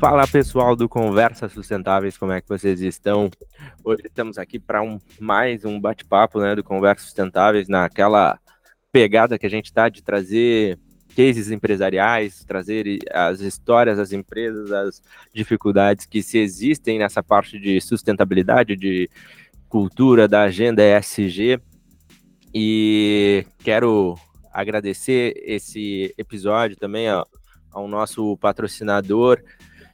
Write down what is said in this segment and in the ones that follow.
Fala pessoal do Conversas Sustentáveis, como é que vocês estão? Hoje estamos aqui para um, mais um bate-papo né, do Conversas Sustentáveis, naquela pegada que a gente está de trazer cases empresariais, trazer as histórias das empresas, as dificuldades que se existem nessa parte de sustentabilidade, de cultura, da agenda ESG. E quero agradecer esse episódio também ó, ao nosso patrocinador,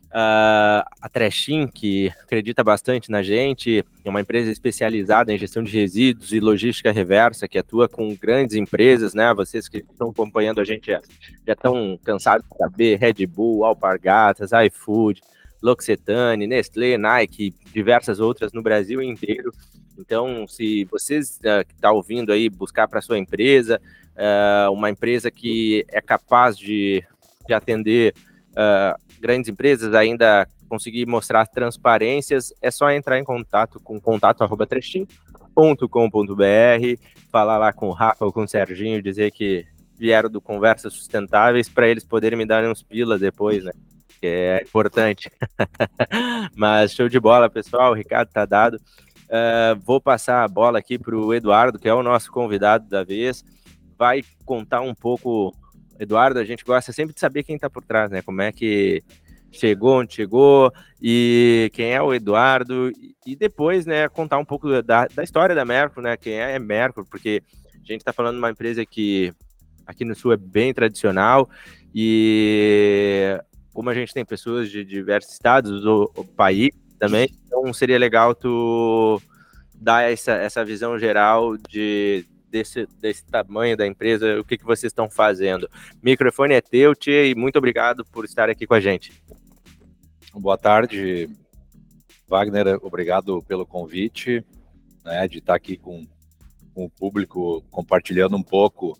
Uh, a Trechin, que acredita bastante na gente, é uma empresa especializada em gestão de resíduos e logística reversa, que atua com grandes empresas, né? Vocês que estão acompanhando a gente já, já estão cansados de saber, Red Bull, Alpargatas, iFood, L'Occitane, Nestlé, Nike, diversas outras no Brasil inteiro. Então, se vocês uh, que estão tá ouvindo aí buscar para sua empresa, uh, uma empresa que é capaz de, de atender uh, grandes empresas ainda conseguir mostrar transparências, é só entrar em contato com contato@trechin.com.br, falar lá com o Rafa ou com o Serginho, dizer que vieram do Conversas Sustentáveis para eles poderem me dar uns pilas depois, né? Que é importante. Mas show de bola, pessoal. O Ricardo tá dado. Uh, vou passar a bola aqui para o Eduardo, que é o nosso convidado da vez. Vai contar um pouco Eduardo, a gente gosta sempre de saber quem está por trás, né? Como é que chegou, onde chegou e quem é o Eduardo e depois, né, contar um pouco da, da história da Mercury, né? Quem é, é Mercury, porque a gente está falando de uma empresa que aqui no Sul é bem tradicional e como a gente tem pessoas de diversos estados do país também, então seria legal tu dar essa, essa visão geral de desse, desse tamanho da empresa, o que, que vocês estão fazendo. Microfone é teu, Tia, e muito obrigado por estar aqui com a gente. Boa tarde, Wagner, obrigado pelo convite, né, de estar aqui com, com o público, compartilhando um pouco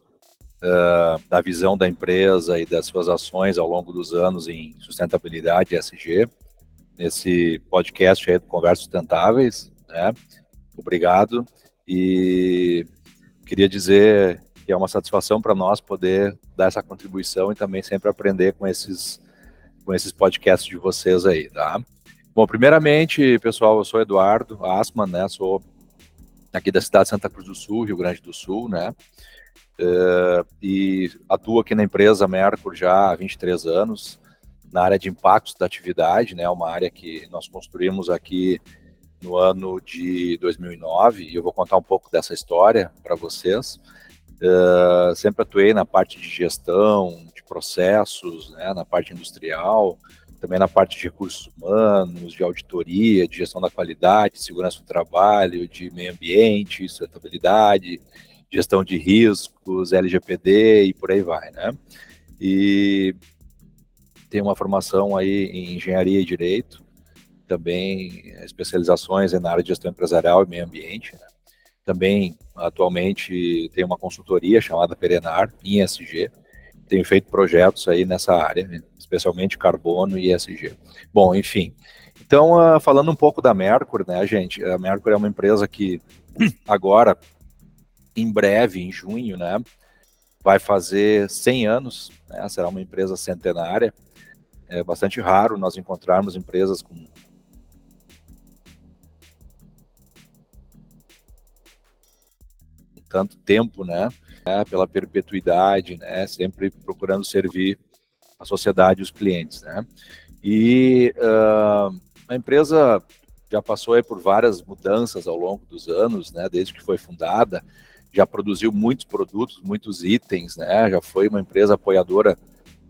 uh, da visão da empresa e das suas ações ao longo dos anos em sustentabilidade ESG, nesse podcast aí do Conversas Sustentáveis, né, obrigado, e queria dizer que é uma satisfação para nós poder dar essa contribuição e também sempre aprender com esses, com esses podcasts de vocês aí, tá? Bom, primeiramente, pessoal, eu sou Eduardo Asman, né? Sou aqui da cidade de Santa Cruz do Sul, Rio Grande do Sul, né? Uh, e atuo aqui na empresa Mercur já há 23 anos, na área de impactos da atividade, né? Uma área que nós construímos aqui no ano de 2009 e eu vou contar um pouco dessa história para vocês. Uh, sempre atuei na parte de gestão, de processos, né, na parte industrial, também na parte de recursos humanos, de auditoria, de gestão da qualidade, segurança do trabalho, de meio ambiente, sustentabilidade, gestão de riscos, LGPD e por aí vai, né? E tenho uma formação aí em engenharia e direito, também especializações na área de gestão empresarial e meio ambiente. Né? Também, atualmente, tem uma consultoria chamada Perenar, em ESG. Tenho feito projetos aí nessa área, especialmente carbono e ESG. Bom, enfim. Então, uh, falando um pouco da Mercury, né, gente? A Mercury é uma empresa que agora, em breve, em junho, né, vai fazer 100 anos, né, será uma empresa centenária. É bastante raro nós encontrarmos empresas com tanto tempo, né, né, pela perpetuidade, né, sempre procurando servir a sociedade e os clientes, né. E uh, a empresa já passou por várias mudanças ao longo dos anos, né, desde que foi fundada, já produziu muitos produtos, muitos itens, né, já foi uma empresa apoiadora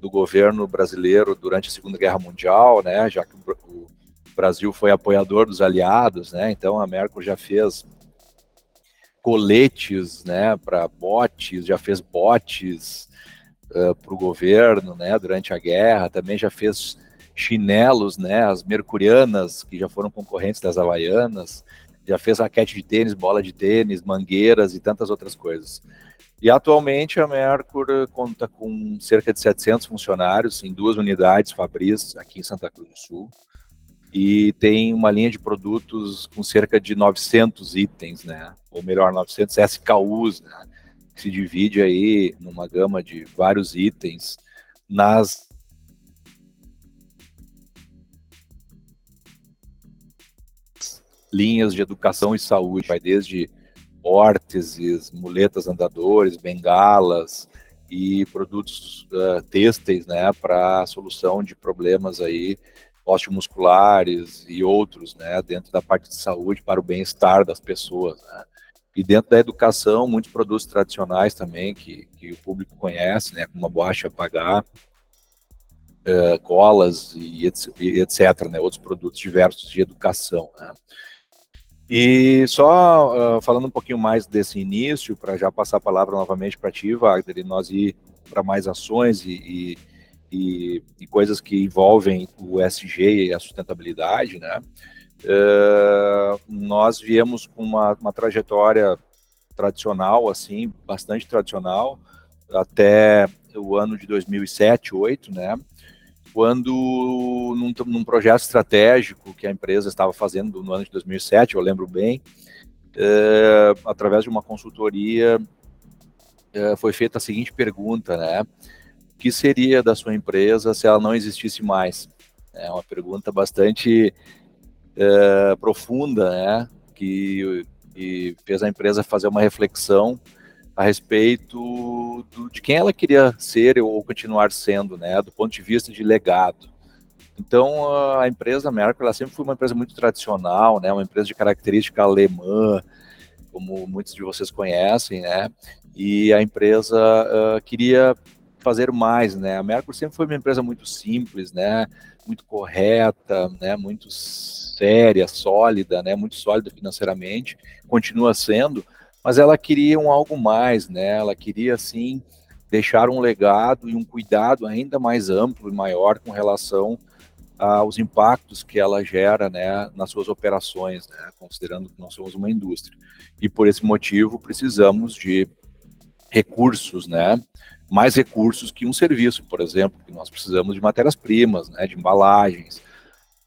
do governo brasileiro durante a Segunda Guerra Mundial, né, já que o Brasil foi apoiador dos aliados, né, então a Merkel já fez coletes, né, para botes, já fez botes uh, para o governo, né, durante a guerra, também já fez chinelos, né, as mercurianas, que já foram concorrentes das havaianas, já fez raquete de tênis, bola de tênis, mangueiras e tantas outras coisas. E atualmente a Mercur conta com cerca de 700 funcionários em duas unidades Fabris aqui em Santa Cruz do Sul e tem uma linha de produtos com cerca de 900 itens, né? Ou melhor, 900 SKUs, né? Que se divide aí numa gama de vários itens nas linhas de educação e saúde, vai desde órteses, muletas andadores, bengalas e produtos uh, têxteis, né, para solução de problemas aí osteomusculares e outros, né, dentro da parte de saúde para o bem-estar das pessoas, né. E dentro da educação, muitos produtos tradicionais também que, que o público conhece, né, como a borracha pagar, uh, colas e, e etc, né, outros produtos diversos de educação, né. E só uh, falando um pouquinho mais desse início, para já passar a palavra novamente para ti, Wagner, e nós ir para mais ações e, e, e, e, coisas que envolvem o SG e a sustentabilidade, né? Uh, nós viemos com uma, uma trajetória tradicional, assim, bastante tradicional, até o ano de 2007, 2008, né? quando num, num, projeto estratégico que a empresa estava fazendo no ano de 2007, eu lembro bem, é, através de uma consultoria, é, foi feita a seguinte pergunta, né? Que seria da sua empresa se ela não existisse mais? É uma pergunta bastante é, profunda, né? Que, que fez a empresa fazer uma reflexão a respeito do, de quem ela queria ser ou continuar sendo, né, do ponto de vista de legado. Então, a empresa Merck, ela sempre foi uma empresa muito tradicional, né, uma empresa de característica alemã, como muitos de vocês conhecem, né, e a empresa uh, queria fazer mais, né, a Merck sempre foi uma empresa muito simples, né, muito correta, né, muito séria, sólida, né, muito sólida financeiramente, continua sendo, mas ela queria um algo mais, né? Ela queria assim deixar um legado e um cuidado ainda mais amplo e maior com relação aos impactos que ela gera, né, nas suas operações, né, considerando que nós somos uma indústria. E por esse motivo precisamos de recursos, né, mais recursos que um serviço, por exemplo, que nós precisamos de matérias-primas, né, de embalagens,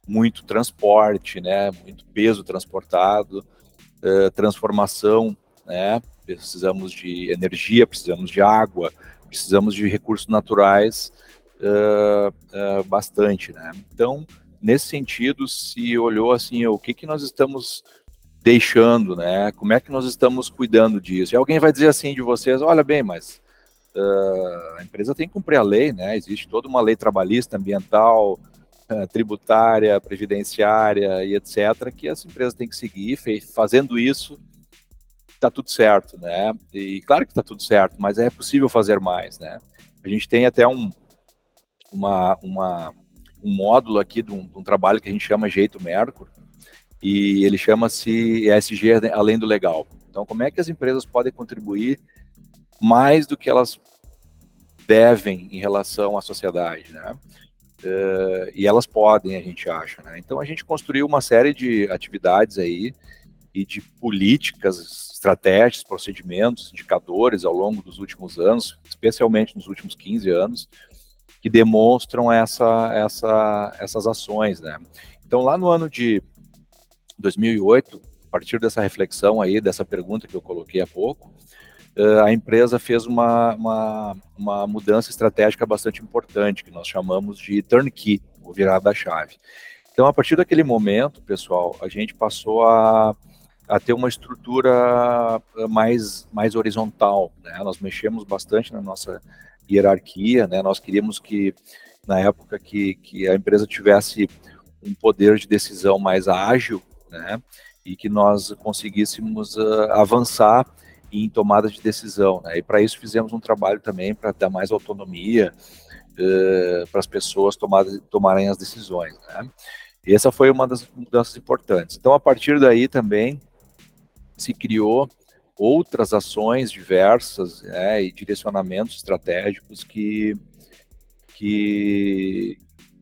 muito transporte, né, muito peso transportado, eh, transformação né? Precisamos de energia, precisamos de água, precisamos de recursos naturais uh, uh, bastante, né? Então, nesse sentido, se olhou assim, o que que nós estamos deixando, né? Como é que nós estamos cuidando disso? E alguém vai dizer assim de vocês, olha bem, mas uh, a empresa tem que cumprir a lei, né? Existe toda uma lei trabalhista, ambiental, tributária, previdenciária e etc., que as empresas têm que seguir. Fazendo isso, está tudo certo, né? E claro que está tudo certo, mas é possível fazer mais, né? A gente tem até um, uma, uma, um módulo aqui de um, de um trabalho que a gente chama Jeito Mercur, e ele chama-se ESG Além do Legal. Então, como é que as empresas podem contribuir mais do que elas devem em relação à sociedade, né? Uh, e elas podem, a gente acha, né? Então, a gente construiu uma série de atividades aí e de políticas estratégias, procedimentos, indicadores ao longo dos últimos anos, especialmente nos últimos 15 anos, que demonstram essa, essa, essas ações, né? Então, lá no ano de 2008, a partir dessa reflexão aí, dessa pergunta que eu coloquei há pouco, a empresa fez uma, uma, uma mudança estratégica bastante importante, que nós chamamos de turnkey, ou virada da chave. Então, a partir daquele momento, pessoal, a gente passou a a ter uma estrutura eh, mais, mais horizontal. Né? Nós mexemos bastante na nossa hierarquia, né? nós queríamos que, na época, que, que a empresa tivesse um poder de decisão mais ágil, né? e que nós conseguíssemos uh, avançar em tomada de decisão. Né? E para isso fizemos um trabalho também para dar mais autonomia uh, para as pessoas tomarem as decisões. Né? E essa foi uma das mudanças importantes. Então, a partir daí também, se criou outras ações diversas né, e direcionamentos estratégicos que, que,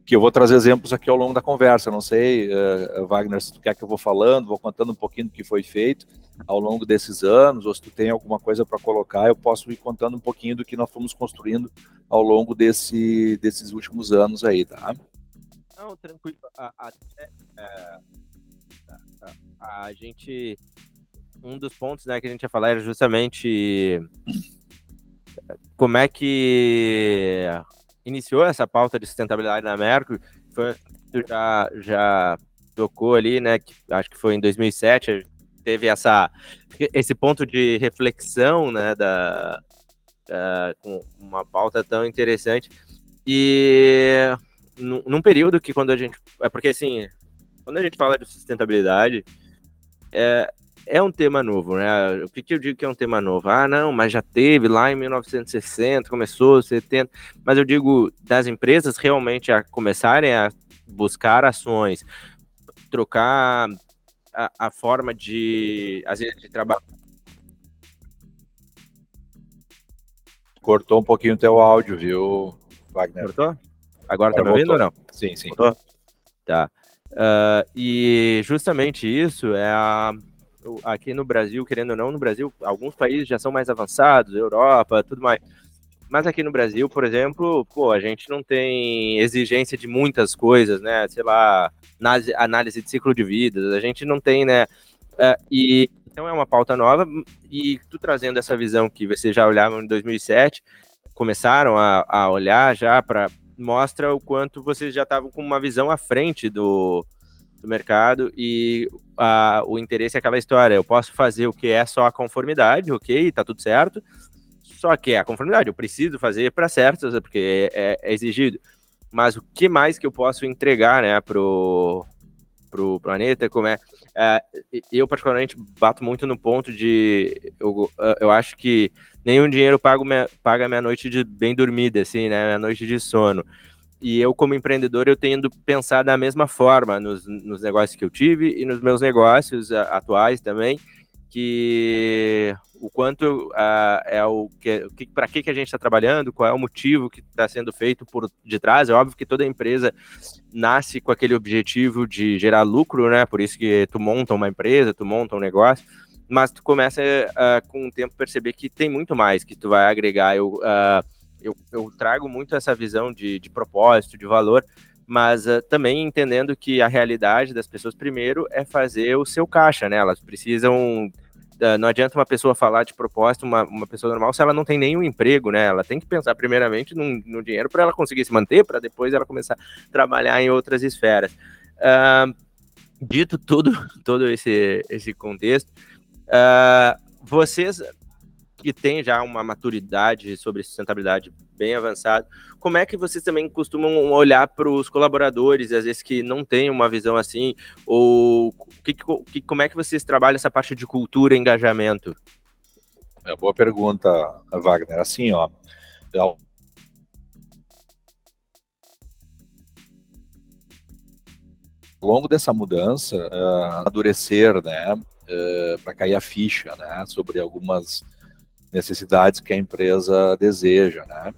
que eu vou trazer exemplos aqui ao longo da conversa. Não sei, uh, Wagner, se tu quer que eu vou falando, vou contando um pouquinho do que foi feito ao longo desses anos, ou se tu tem alguma coisa para colocar, eu posso ir contando um pouquinho do que nós fomos construindo ao longo desse, desses últimos anos aí, tá? Não, tranquilo. A, a, é, a, a gente um dos pontos né, que a gente ia falar era justamente como é que iniciou essa pauta de sustentabilidade na Mercury. Foi, já, já tocou ali, né? Que, acho que foi em 2007, teve essa, esse ponto de reflexão, né? Da, com uma pauta tão interessante. E num período que quando a gente. É porque assim, quando a gente fala de sustentabilidade, é, é um tema novo, né? O que, que eu digo que é um tema novo? Ah, não, mas já teve lá em 1960, começou 70, mas eu digo das empresas realmente a começarem a buscar ações, trocar a, a forma de, às vezes, de trabalho. Cortou um pouquinho o teu áudio, viu, Wagner? Cortou? Agora, Agora tá me ouvindo ou não? Sim, sim. Cortou? Tá. Uh, e justamente isso é a, aqui no Brasil, querendo ou não, no Brasil, alguns países já são mais avançados, Europa, tudo mais. Mas aqui no Brasil, por exemplo, pô, a gente não tem exigência de muitas coisas, né? Sei lá, análise de ciclo de vida, a gente não tem, né? Uh, e então é uma pauta nova e tu trazendo essa visão que você já olhava em 2007, começaram a, a olhar já para mostra o quanto vocês já estavam com uma visão à frente do, do mercado e a, o interesse é aquela história. Eu posso fazer o que é só a conformidade, ok, tá tudo certo. Só que é a conformidade, eu preciso fazer para certos, porque é, é, exigido. Mas o que mais que eu posso entregar, né, pro, pro planeta, como é, é, eu particularmente bato muito no ponto de, eu, eu acho que nenhum dinheiro paga minha, paga minha noite de bem dormida, assim, né, minha noite de sono. E eu, como empreendedor, eu tendo pensar da mesma forma nos, nos negócios que eu tive e nos meus negócios atuais também, que o quanto uh, é o que, que para que, que a gente está trabalhando, qual é o motivo que está sendo feito por detrás. É óbvio que toda empresa nasce com aquele objetivo de gerar lucro, né? Por isso que tu monta uma empresa, tu monta um negócio, mas tu começa uh, com o tempo perceber que tem muito mais que tu vai agregar. Eu, uh, eu, eu trago muito essa visão de, de propósito, de valor, mas uh, também entendendo que a realidade das pessoas, primeiro, é fazer o seu caixa, né? Elas precisam. Uh, não adianta uma pessoa falar de propósito, uma, uma pessoa normal, se ela não tem nenhum emprego, né? Ela tem que pensar primeiramente no, no dinheiro para ela conseguir se manter, para depois ela começar a trabalhar em outras esferas. Uh, dito tudo, todo esse, esse contexto, vocês que tem já uma maturidade sobre sustentabilidade bem avançada, como é que vocês também costumam olhar para os colaboradores, às vezes que não têm uma visão assim, ou que, que, como é que vocês trabalham essa parte de cultura e engajamento? É boa pergunta, Wagner. Assim, ó, ao longo dessa mudança, uh, amadurecer, né, uh, para cair a ficha, né, sobre algumas necessidades que a empresa deseja, né?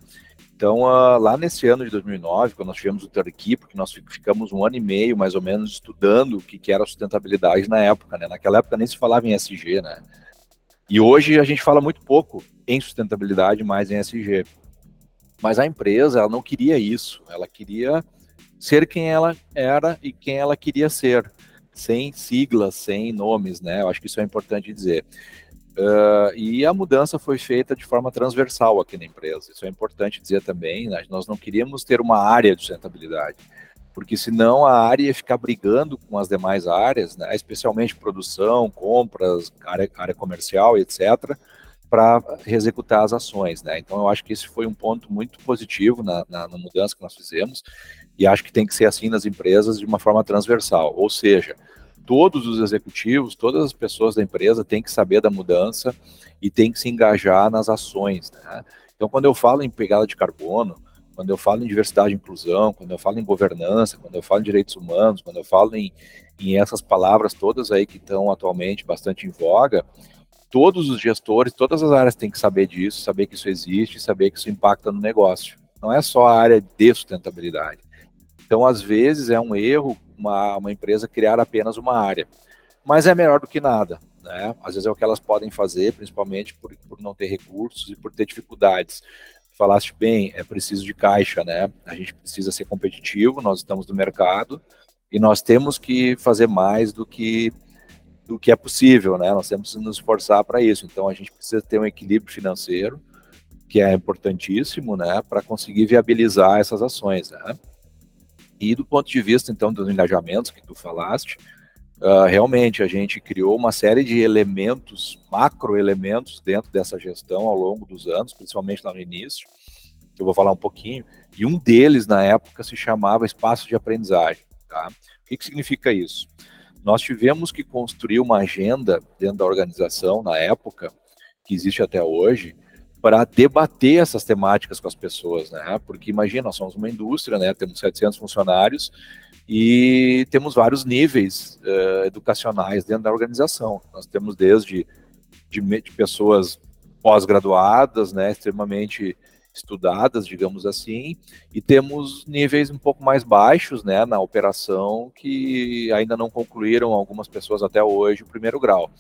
Então, uh, lá nesse ano de 2009, quando nós tivemos o Turkey, porque nós ficamos um ano e meio, mais ou menos, estudando o que, que era sustentabilidade na época, né? Naquela época nem se falava em SG, né? E hoje a gente fala muito pouco em sustentabilidade, mais em SG. Mas a empresa, ela não queria isso. Ela queria ser quem ela era e quem ela queria ser, sem siglas, sem nomes, né? Eu acho que isso é importante dizer. Uh, e a mudança foi feita de forma transversal aqui na empresa. Isso é importante dizer também. Né? Nós não queríamos ter uma área de sustentabilidade, porque senão a área ia ficar brigando com as demais áreas, né? especialmente produção, compras, área, área comercial, etc., para executar as ações. Né? Então, eu acho que esse foi um ponto muito positivo na, na, na mudança que nós fizemos, e acho que tem que ser assim nas empresas de uma forma transversal. Ou seja, todos os executivos, todas as pessoas da empresa têm que saber da mudança e têm que se engajar nas ações. Né? Então, quando eu falo em pegada de carbono, quando eu falo em diversidade e inclusão, quando eu falo em governança, quando eu falo em direitos humanos, quando eu falo em, em essas palavras todas aí que estão atualmente bastante em voga, todos os gestores, todas as áreas têm que saber disso, saber que isso existe, saber que isso impacta no negócio. Não é só a área de sustentabilidade. Então, às vezes, é um erro uma, uma empresa criar apenas uma área. Mas é melhor do que nada. Né? Às vezes é o que elas podem fazer, principalmente por, por não ter recursos e por ter dificuldades. Falaste bem, é preciso de caixa, né? A gente precisa ser competitivo, nós estamos no mercado e nós temos que fazer mais do que do que é possível, né? Nós temos que nos esforçar para isso. Então a gente precisa ter um equilíbrio financeiro, que é importantíssimo, né, para conseguir viabilizar essas ações, né? E do ponto de vista, então, dos engajamentos que tu falaste, uh, realmente a gente criou uma série de elementos, macroelementos dentro dessa gestão ao longo dos anos, principalmente lá no início, que eu vou falar um pouquinho, e um deles, na época, se chamava Espaço de Aprendizagem. Tá? O que, que significa isso? Nós tivemos que construir uma agenda dentro da organização, na época, que existe até hoje, para debater essas temáticas com as pessoas, né? Porque imagina, nós somos uma indústria, né? Temos 700 funcionários e temos vários níveis uh, educacionais dentro da organização. Nós temos desde de, de pessoas pós-graduadas, né? Extremamente estudadas, digamos assim, e temos níveis um pouco mais baixos, né? Na operação que ainda não concluíram algumas pessoas até hoje o primeiro grau.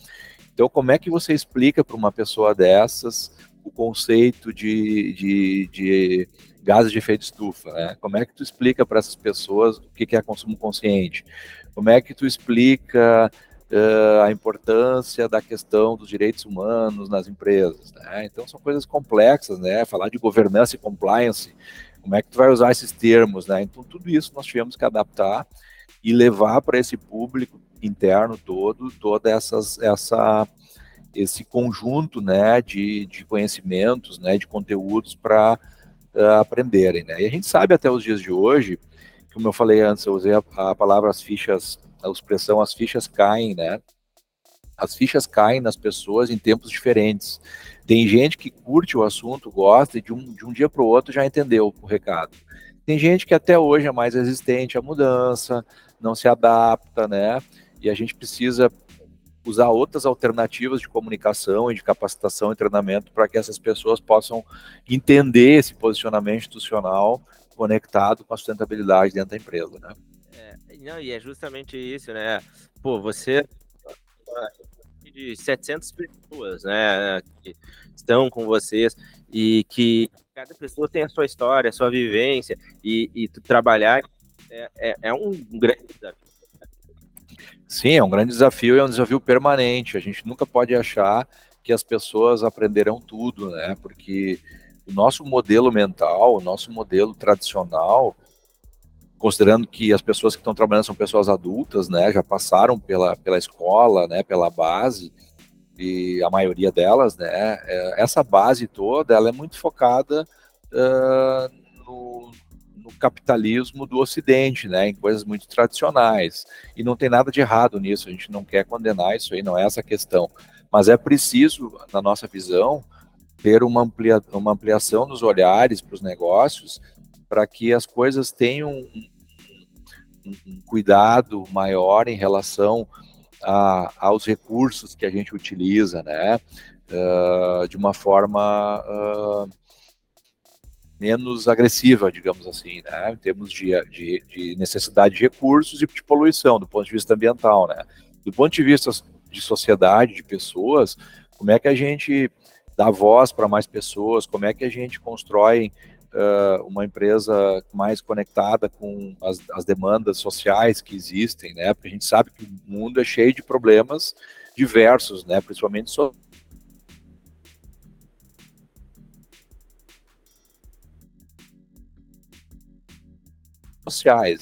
Então, como é que você explica para uma pessoa dessas o conceito de, de, de gases de efeito estufa. Né? Como é que tu explica para essas pessoas o que é consumo consciente? Como é que tu explica uh, a importância da questão dos direitos humanos nas empresas? Né? Então são coisas complexas, né? Falar de governança e compliance, como é que tu vai usar esses termos, né? Então tudo isso nós tivemos que adaptar e levar para esse público interno todo toda essas, essa esse conjunto né, de, de conhecimentos, né, de conteúdos para uh, aprenderem. Né? E a gente sabe até os dias de hoje, como eu falei antes, eu usei a, a palavra as fichas, a expressão as fichas caem, né? As fichas caem nas pessoas em tempos diferentes. Tem gente que curte o assunto, gosta e de um, de um dia para o outro já entendeu o recado. Tem gente que até hoje é mais resistente à mudança, não se adapta, né? E a gente precisa usar outras alternativas de comunicação e de capacitação e treinamento para que essas pessoas possam entender esse posicionamento institucional conectado com a sustentabilidade dentro da empresa, né? É, não, e é justamente isso, né? Pô, você de 700 pessoas, né, que estão com vocês e que cada pessoa tem a sua história, a sua vivência e, e trabalhar é, é, é um grande desafio Sim, é um grande desafio e é um desafio permanente. A gente nunca pode achar que as pessoas aprenderão tudo, né? Porque o nosso modelo mental, o nosso modelo tradicional, considerando que as pessoas que estão trabalhando são pessoas adultas, né? Já passaram pela, pela escola, né? Pela base e a maioria delas, né? É, essa base toda, ela é muito focada uh, no, no capitalismo do Ocidente, né, em coisas muito tradicionais. E não tem nada de errado nisso, a gente não quer condenar isso aí, não é essa a questão. Mas é preciso, na nossa visão, ter uma, amplia, uma ampliação dos olhares para os negócios, para que as coisas tenham um, um, cuidado maior em relação a, aos recursos que a gente utiliza, né, uh, de uma forma uh, menos agressiva, digamos assim, né, em termos de, de, de, necessidade de recursos e de poluição, do ponto de vista ambiental, né. Do ponto de vista de sociedade, de pessoas, como é que a gente dá voz para mais pessoas, como é que a gente constrói uh, uma empresa mais conectada com as, as, demandas sociais que existem, né, porque a gente sabe que o mundo é cheio de problemas diversos, né, principalmente sociais,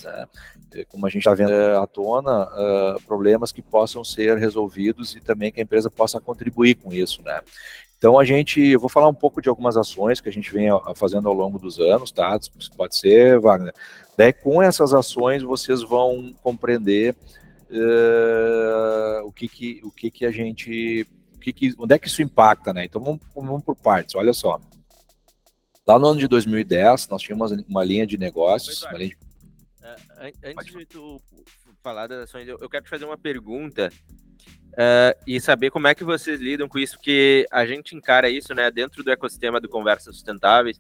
né? como a gente está vendo à tona, uh, problemas que possam ser resolvidos e também que a empresa possa contribuir com isso, né? Então a gente, eu vou falar um pouco de algumas ações que a gente vem fazendo ao longo dos anos, tá? Pode ser, Wagner. Daí com essas ações vocês vão compreender uh, o que que, o que que a gente, o que que, onde é que isso impacta, né? Então vamos, vamos por partes. Olha só. Lá no ano de 2010 nós tínhamos uma linha de negócios, uma linha de antes de tu falar das ações, eu, quero te fazer uma pergunta uh, e saber como é que vocês lidam com isso, porque a gente encara isso, né, dentro do ecossistema do Conversas Sustentáveis,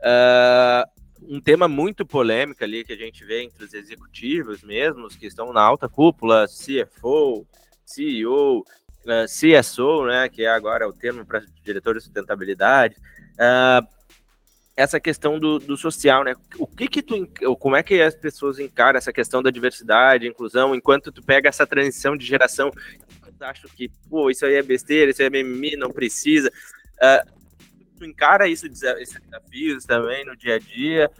uh, um tema muito polêmico ali que a gente vê entre os executivos mesmos, que estão na alta cúpula, CFO, CEO, uh, CSO, né, que é agora o termo para diretor de sustentabilidade, uh, essa questão do, do, social, né? O que que tu, como é que as pessoas encaram essa questão da diversidade, inclusão, enquanto tu pega essa transição de geração, tu acha que, pô, isso aí é besteira, isso aí é mimimi, não precisa. Uh, tu encara isso, esses desafios também no dia a dia,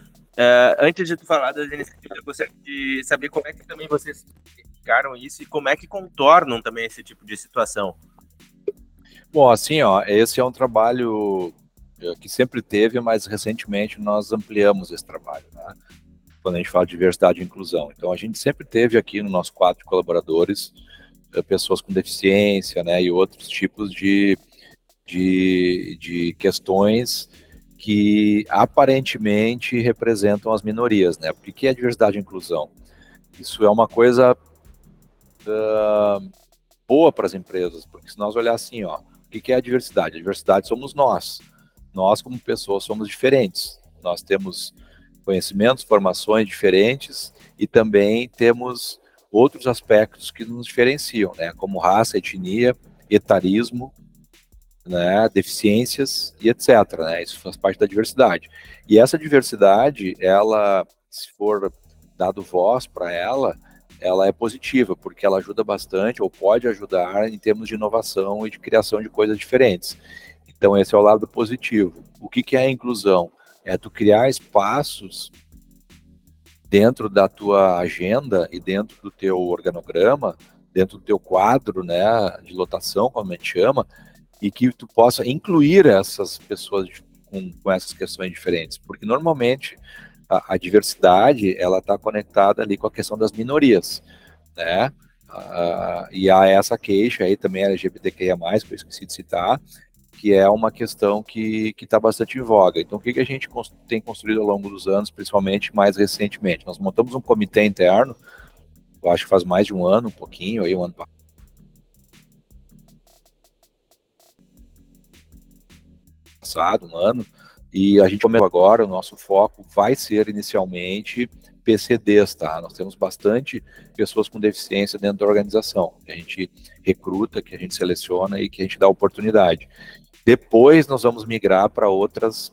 Uh, antes de tu falar das iniciativas, eu gostaria de saber como é que também vocês ficaram isso e como é que contornam também esse tipo de situação. Bom, assim, ó, esse é um trabalho que sempre teve, mas recentemente nós ampliamos esse trabalho, né? quando a gente fala de diversidade e inclusão. Então, a gente sempre teve aqui no nosso quadro de colaboradores eh, pessoas com deficiência, né, e outros tipos de, de, de questões que aparentemente representam as minorias, né? Porque que é diversidade e inclusão? Isso é uma coisa uh, boa para as empresas, porque se nós olhar assim, ó, o que é a diversidade? A diversidade somos nós. Nós, como pessoas, somos diferentes. Nós temos conhecimentos, formações diferentes e também temos outros aspectos que nos diferenciam, né? Como raça, etnia, etarismo, né, deficiências e etc. Né, isso faz parte da diversidade. E essa diversidade, ela, se for dado voz para ela, ela é positiva, porque ela ajuda bastante, ou pode ajudar em termos de inovação e de criação de coisas diferentes. Então, esse é o lado positivo. O que, que é a inclusão? É tu criar espaços dentro da tua agenda e dentro do teu organograma, dentro do teu quadro né, de lotação, como a gente chama, e que tu possa incluir essas pessoas com, com essas questões diferentes, porque normalmente a, a diversidade ela está conectada ali com a questão das minorias, né? Uh, e há essa queixa aí também LGBTQIA+, que eu esqueci de citar, que é uma questão que está bastante em voga. Então, o que, que a gente tem construído ao longo dos anos, principalmente mais recentemente? Nós montamos um comitê interno, eu acho que faz mais de um ano, um pouquinho, aí um ano passado, um ano, e a gente começou agora, o nosso foco vai ser inicialmente PCDs, tá? Nós temos bastante pessoas com deficiência dentro da organização, que a gente recruta, que a gente seleciona e que a gente dá oportunidade. Depois nós vamos migrar para outras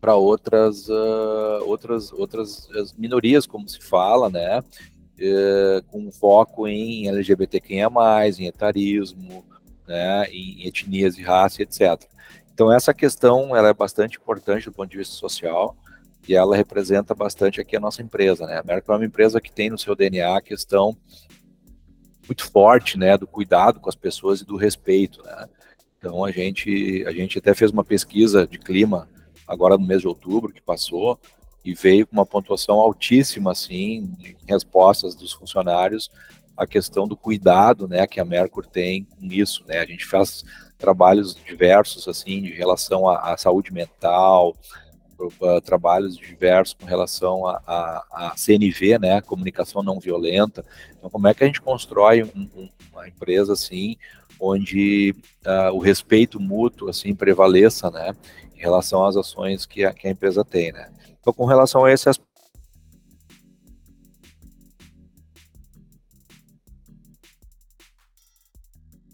para outras uh, outras outras minorias, como se fala, né? Uh, com foco em LGBTQIA+, em etarismo, né? em etnias e raça, etc. Então essa questão ela é bastante importante do ponto de vista social e ela representa bastante aqui a nossa empresa, né? A Merck é uma empresa que tem no seu DNA a questão muito forte, né, do cuidado com as pessoas e do respeito, né? Então a gente a gente até fez uma pesquisa de clima agora no mês de outubro que passou e veio com uma pontuação altíssima assim em respostas dos funcionários a questão do cuidado, né, que a Mercur tem com isso, né? A gente faz trabalhos diversos, assim, de relação à, à saúde mental, uh, trabalhos diversos com relação à CNV, né, comunicação não violenta. Então, como é que a gente constrói um, um, uma empresa assim, onde uh, o respeito mútuo assim prevaleça, né, em relação às ações que a, que a empresa tem, né? Então, com relação a esse aspecto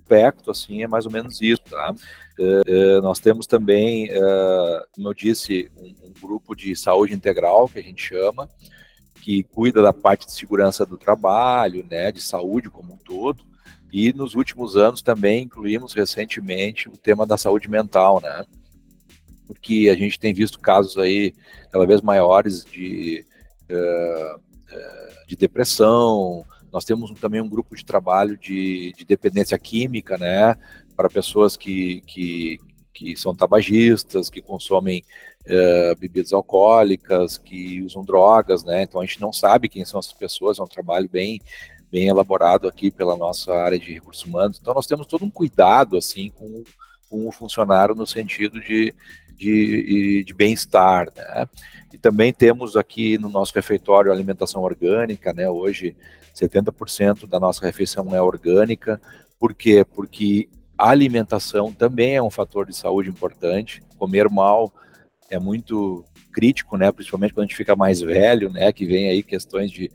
aspecto, assim, é mais ou menos isso, tá? Uh, uh, nós temos também, uh, como eu disse, um, um, grupo de saúde integral, que a gente chama, que cuida da parte de segurança do trabalho, né, de saúde como um todo, e nos últimos anos também incluímos recentemente o tema da saúde mental, né, porque a gente tem visto casos aí cada vez maiores de, de depressão, nós temos também um grupo de trabalho de, de dependência química, né, para pessoas que, que, que são tabagistas, que consomem uh, bebidas alcoólicas, que usam drogas, né, então a gente não sabe quem são essas pessoas, é um trabalho bem, bem elaborado aqui pela nossa área de recursos humanos, então nós temos todo um cuidado, assim, com, com o funcionário no sentido de, de, de bem-estar, né, e também temos aqui no nosso refeitório alimentação orgânica, né, hoje 70% da nossa refeição é orgânica. Por quê? Porque a alimentação também é um fator de saúde importante. Comer mal é muito crítico, né? Principalmente quando a gente fica mais velho, né? Que vem aí questões de,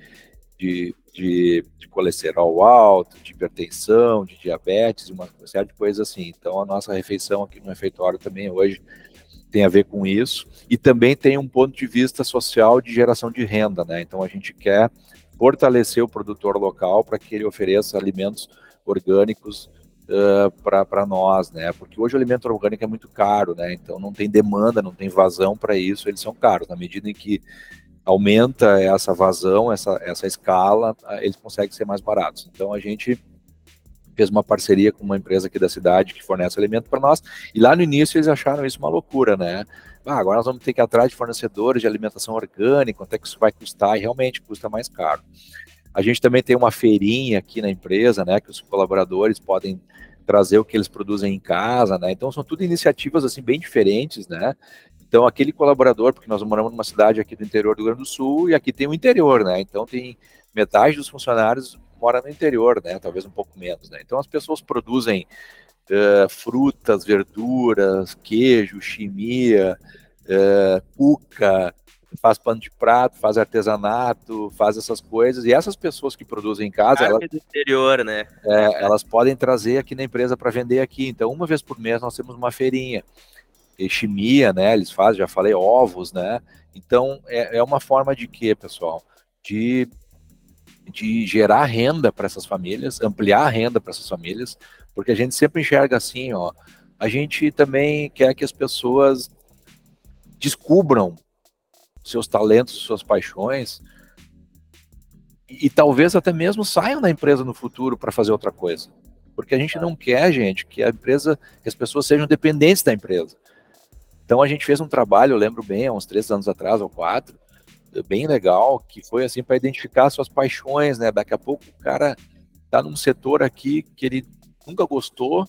de, de, de colesterol alto, de hipertensão, de diabetes, uma série de coisas assim. Então, a nossa refeição aqui no refeitório também hoje tem a ver com isso. E também tem um ponto de vista social de geração de renda, né? Então, a gente quer fortalecer o produtor local para que ele ofereça alimentos orgânicos uh, para nós, né? Porque hoje o alimento orgânico é muito caro, né? Então não tem demanda, não tem vazão para isso, eles são caros. Na medida em que aumenta essa vazão, essa, essa escala, eles conseguem ser mais baratos. Então a gente fez uma parceria com uma empresa aqui da cidade que fornece alimento para nós, e lá no início eles acharam isso uma loucura, né? Ah, agora nós vamos ter que ir atrás de fornecedores de alimentação orgânica, quanto é que isso vai custar? E realmente custa mais caro. A gente também tem uma feirinha aqui na empresa, né, que os colaboradores podem trazer o que eles produzem em casa, né? Então são tudo iniciativas assim bem diferentes, né? Então aquele colaborador, porque nós moramos numa cidade aqui do interior do Rio Grande do Sul e aqui tem o interior, né? Então tem metade dos funcionários mora no interior, né? Talvez um pouco menos, né? Então as pessoas produzem uh, frutas, verduras, queijo, chimia, uh, cuca, faz pano de prato, faz artesanato, faz essas coisas. E essas pessoas que produzem em casa, elas, do interior, né? É, elas podem trazer aqui na empresa para vender aqui. Então, uma vez por mês nós temos uma feirinha. Chimia, né? Eles fazem, já falei, ovos, né? Então, é, é uma forma de quê, pessoal? De, de gerar renda para essas famílias, ampliar a renda para essas famílias, porque a gente sempre enxerga assim, ó. A gente também quer que as pessoas descubram seus talentos, suas paixões, e, e talvez até mesmo saiam da empresa no futuro para fazer outra coisa. Porque a gente não quer, gente, que a empresa, que as pessoas sejam dependentes da empresa. Então a gente fez um trabalho, eu lembro bem, há uns três anos atrás ou quatro, bem legal, que foi assim para identificar suas paixões, né? Daqui a pouco o cara tá num setor aqui que ele nunca gostou,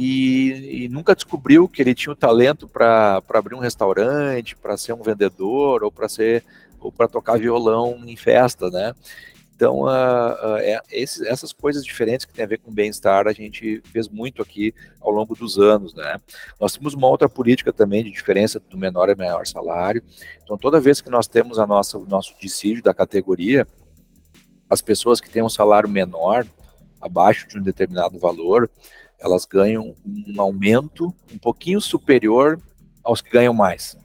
e, e, nunca descobriu que ele tinha o talento para abrir um restaurante, para ser um vendedor ou para ser ou para tocar violão em festa, né? Então, uh, uh, é, esses, essas coisas diferentes que tem a ver com bem-estar, a gente fez muito aqui ao longo dos anos, né? Nós temos uma outra política também de diferença do menor e maior salário. Então, toda vez que nós temos a nossa, o nosso dissídio da categoria, as pessoas que têm um salário menor, abaixo de um determinado valor, elas ganham um aumento um pouquinho superior aos que ganham mais.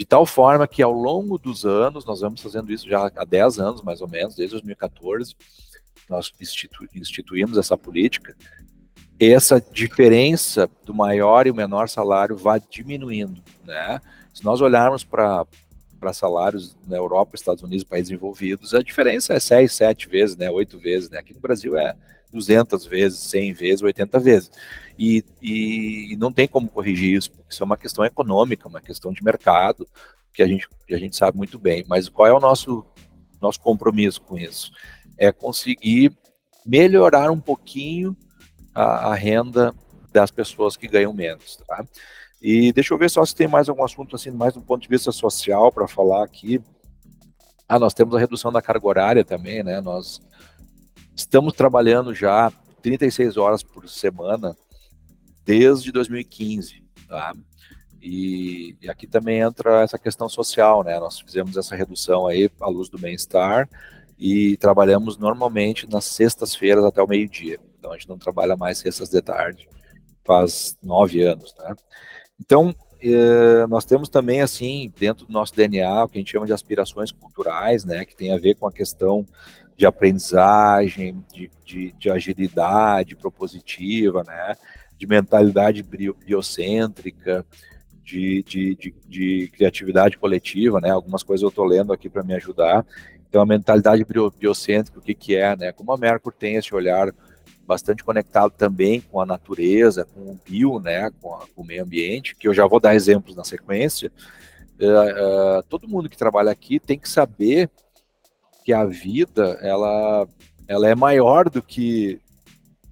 De tal forma que ao longo dos anos, nós vamos fazendo isso já há 10 anos mais ou menos, desde 2014, nós institu instituímos essa política, essa diferença do maior e o menor salário vai diminuindo, né? Se nós olharmos para para salários na Europa, Estados Unidos, países envolvidos, a diferença é 6, 7 vezes, né, 8 vezes, né? Aqui no Brasil é 200 vezes, 100 vezes, 80 vezes. E, e, não tem como corrigir isso, porque isso é uma questão econômica, uma questão de mercado, que a gente, que a gente sabe muito bem. Mas qual é o nosso, nosso compromisso com isso? É conseguir melhorar um pouquinho a, a renda das pessoas que ganham menos, tá? E deixa eu ver só se tem mais algum assunto assim, mais do ponto de vista social para falar aqui. Ah, nós temos a redução da carga horária também, né? Nós Estamos trabalhando já 36 horas por semana desde 2015, tá? E, e, aqui também entra essa questão social, né? Nós fizemos essa redução aí à luz do bem-estar e trabalhamos normalmente nas sextas-feiras até o meio-dia. Então a gente não trabalha mais sextas de tarde, faz nove anos, né? Então eh, nós temos também assim dentro do nosso DNA o que a gente chama de aspirações culturais, né? Que tem a ver com a questão de aprendizagem, de, de, de agilidade propositiva, né? de mentalidade biocêntrica, de, de, de, de, criatividade coletiva, né? Algumas coisas eu estou lendo aqui para me ajudar. Então, a mentalidade biocêntrica, o que, que é, né? Como a Mercur tem esse olhar bastante conectado também com a natureza, com o bio, né? Com, a, com o meio ambiente, que eu já vou dar exemplos na sequência. Uh, uh, todo mundo que trabalha aqui tem que saber que a vida ela, ela é maior do que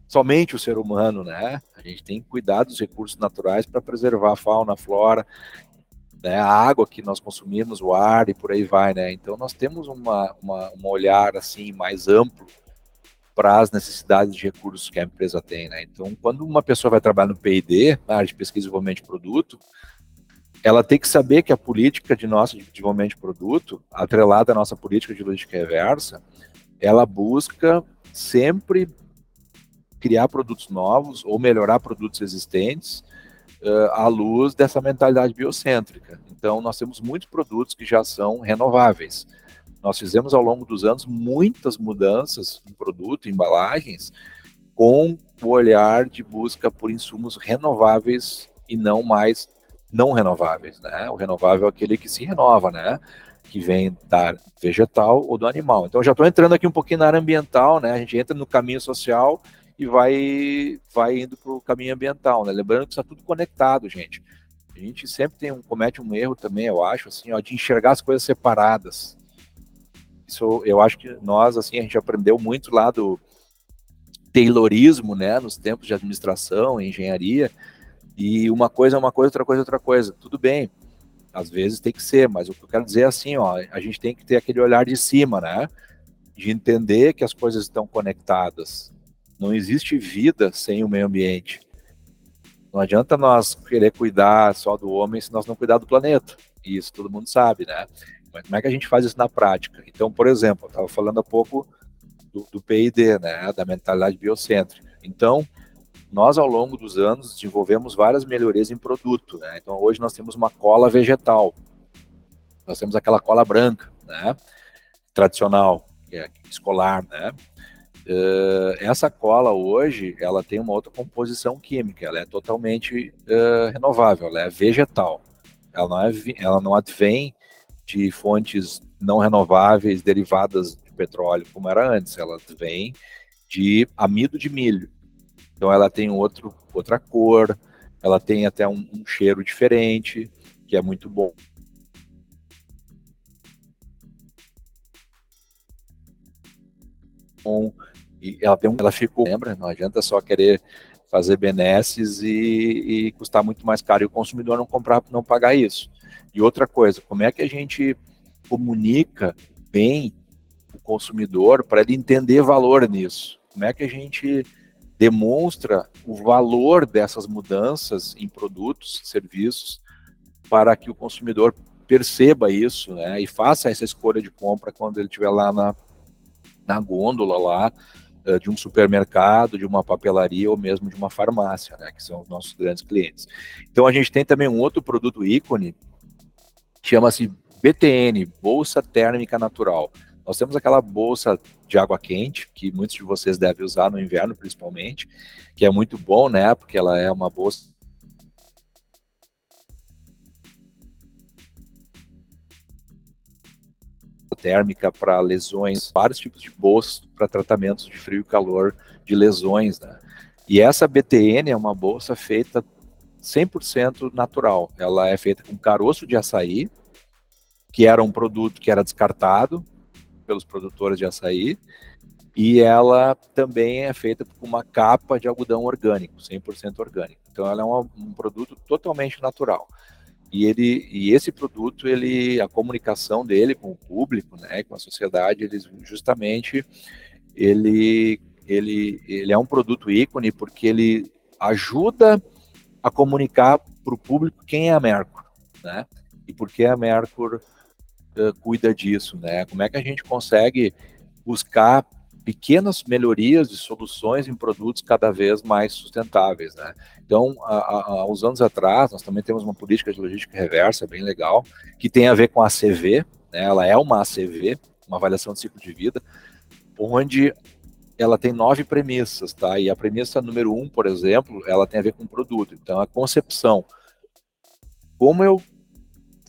somente o ser humano, né? A gente tem que cuidar dos recursos naturais para preservar a fauna, a flora, né? a água que nós consumimos, o ar e por aí vai, né? Então nós temos uma, uma um olhar assim mais amplo para as necessidades de recursos que a empresa tem, né? Então, quando uma pessoa vai trabalhar no P&D, na área de pesquisa e desenvolvimento de produto, ela tem que saber que a política de nossa de desenvolvimento de produto, atrelada à nossa política de logística reversa, ela busca sempre criar produtos novos ou melhorar produtos existentes uh, à luz dessa mentalidade biocêntrica. Então, nós temos muitos produtos que já são renováveis. Nós fizemos ao longo dos anos muitas mudanças em produto, em embalagens, com o olhar de busca por insumos renováveis e não mais não renováveis, né? O renovável é aquele que se renova, né? Que vem da vegetal ou do animal. Então, já estou entrando aqui um pouquinho na área ambiental, né? A gente entra no caminho social e vai, vai indo para o caminho ambiental, né? Lembrando que está tudo conectado, gente. A gente sempre tem um, comete um erro também, eu acho, assim, ó, de enxergar as coisas separadas. Isso eu acho que nós, assim, a gente aprendeu muito lá do Taylorismo, né? Nos tempos de administração, engenharia, e uma coisa é uma coisa, outra coisa é outra coisa. Tudo bem, às vezes tem que ser, mas o que eu quero dizer é assim, ó, a gente tem que ter aquele olhar de cima, né? De entender que as coisas estão conectadas. Não existe vida sem o meio ambiente. Não adianta nós querer cuidar só do homem se nós não cuidar do planeta. Isso todo mundo sabe, né? Mas como é que a gente faz isso na prática? Então, por exemplo, eu estava falando há pouco do, do PID, né? Da mentalidade biocêntrica. Então, nós, ao longo dos anos, desenvolvemos várias melhorias em produto. Né? Então, hoje nós temos uma cola vegetal. Nós temos aquela cola branca, né? tradicional, é escolar. Né? Uh, essa cola hoje, ela tem uma outra composição química, ela é totalmente uh, renovável, ela é vegetal. Ela não, é, ela não advém de fontes não renováveis derivadas de petróleo, como era antes. Ela vem de amido de milho. Então ela tem outro, outra cor, ela tem até um, um cheiro diferente, que é muito bom. E ela tem um, ela ficou, lembra? Não adianta só querer fazer benesses e, e, custar muito mais caro e o consumidor não comprar, não pagar isso. E outra coisa, como é que a gente comunica bem o consumidor para ele entender valor nisso? Como é que a gente demonstra o valor dessas mudanças em produtos, serviços, para que o consumidor perceba isso, né, e faça essa escolha de compra quando ele estiver lá na, na gôndola lá eh, de um supermercado, de uma papelaria ou mesmo de uma farmácia, né, que são os nossos grandes clientes. Então a gente tem também um outro produto ícone, chama-se BTN, Bolsa Térmica Natural. Nós temos aquela bolsa de água quente, que muitos de vocês devem usar no inverno, principalmente, que é muito bom, né? Porque ela é uma bolsa térmica para lesões, vários tipos de bolsas para tratamentos de frio e calor de lesões, né? E essa BTN é uma bolsa feita 100% natural. Ela é feita com caroço de açaí, que era um produto que era descartado, pelos produtores de açaí, e ela também é feita com uma capa de algodão orgânico, 100% orgânico. Então ela é um, um produto totalmente natural. E ele e esse produto, ele a comunicação dele com o público, né, com a sociedade, eles justamente ele ele ele é um produto ícone porque ele ajuda a comunicar para o público quem é a Mercur, né? E por que a Mercur cuida disso, né? Como é que a gente consegue buscar pequenas melhorias de soluções em produtos cada vez mais sustentáveis, né? Então, há, uns anos atrás, nós também temos uma política de logística reversa bem legal, que tem a ver com a ACV, né? Ela é uma ACV, uma avaliação de ciclo de vida, onde ela tem nove premissas, tá? E a premissa número um, por exemplo, ela tem a ver com o produto. Então, a concepção. Como eu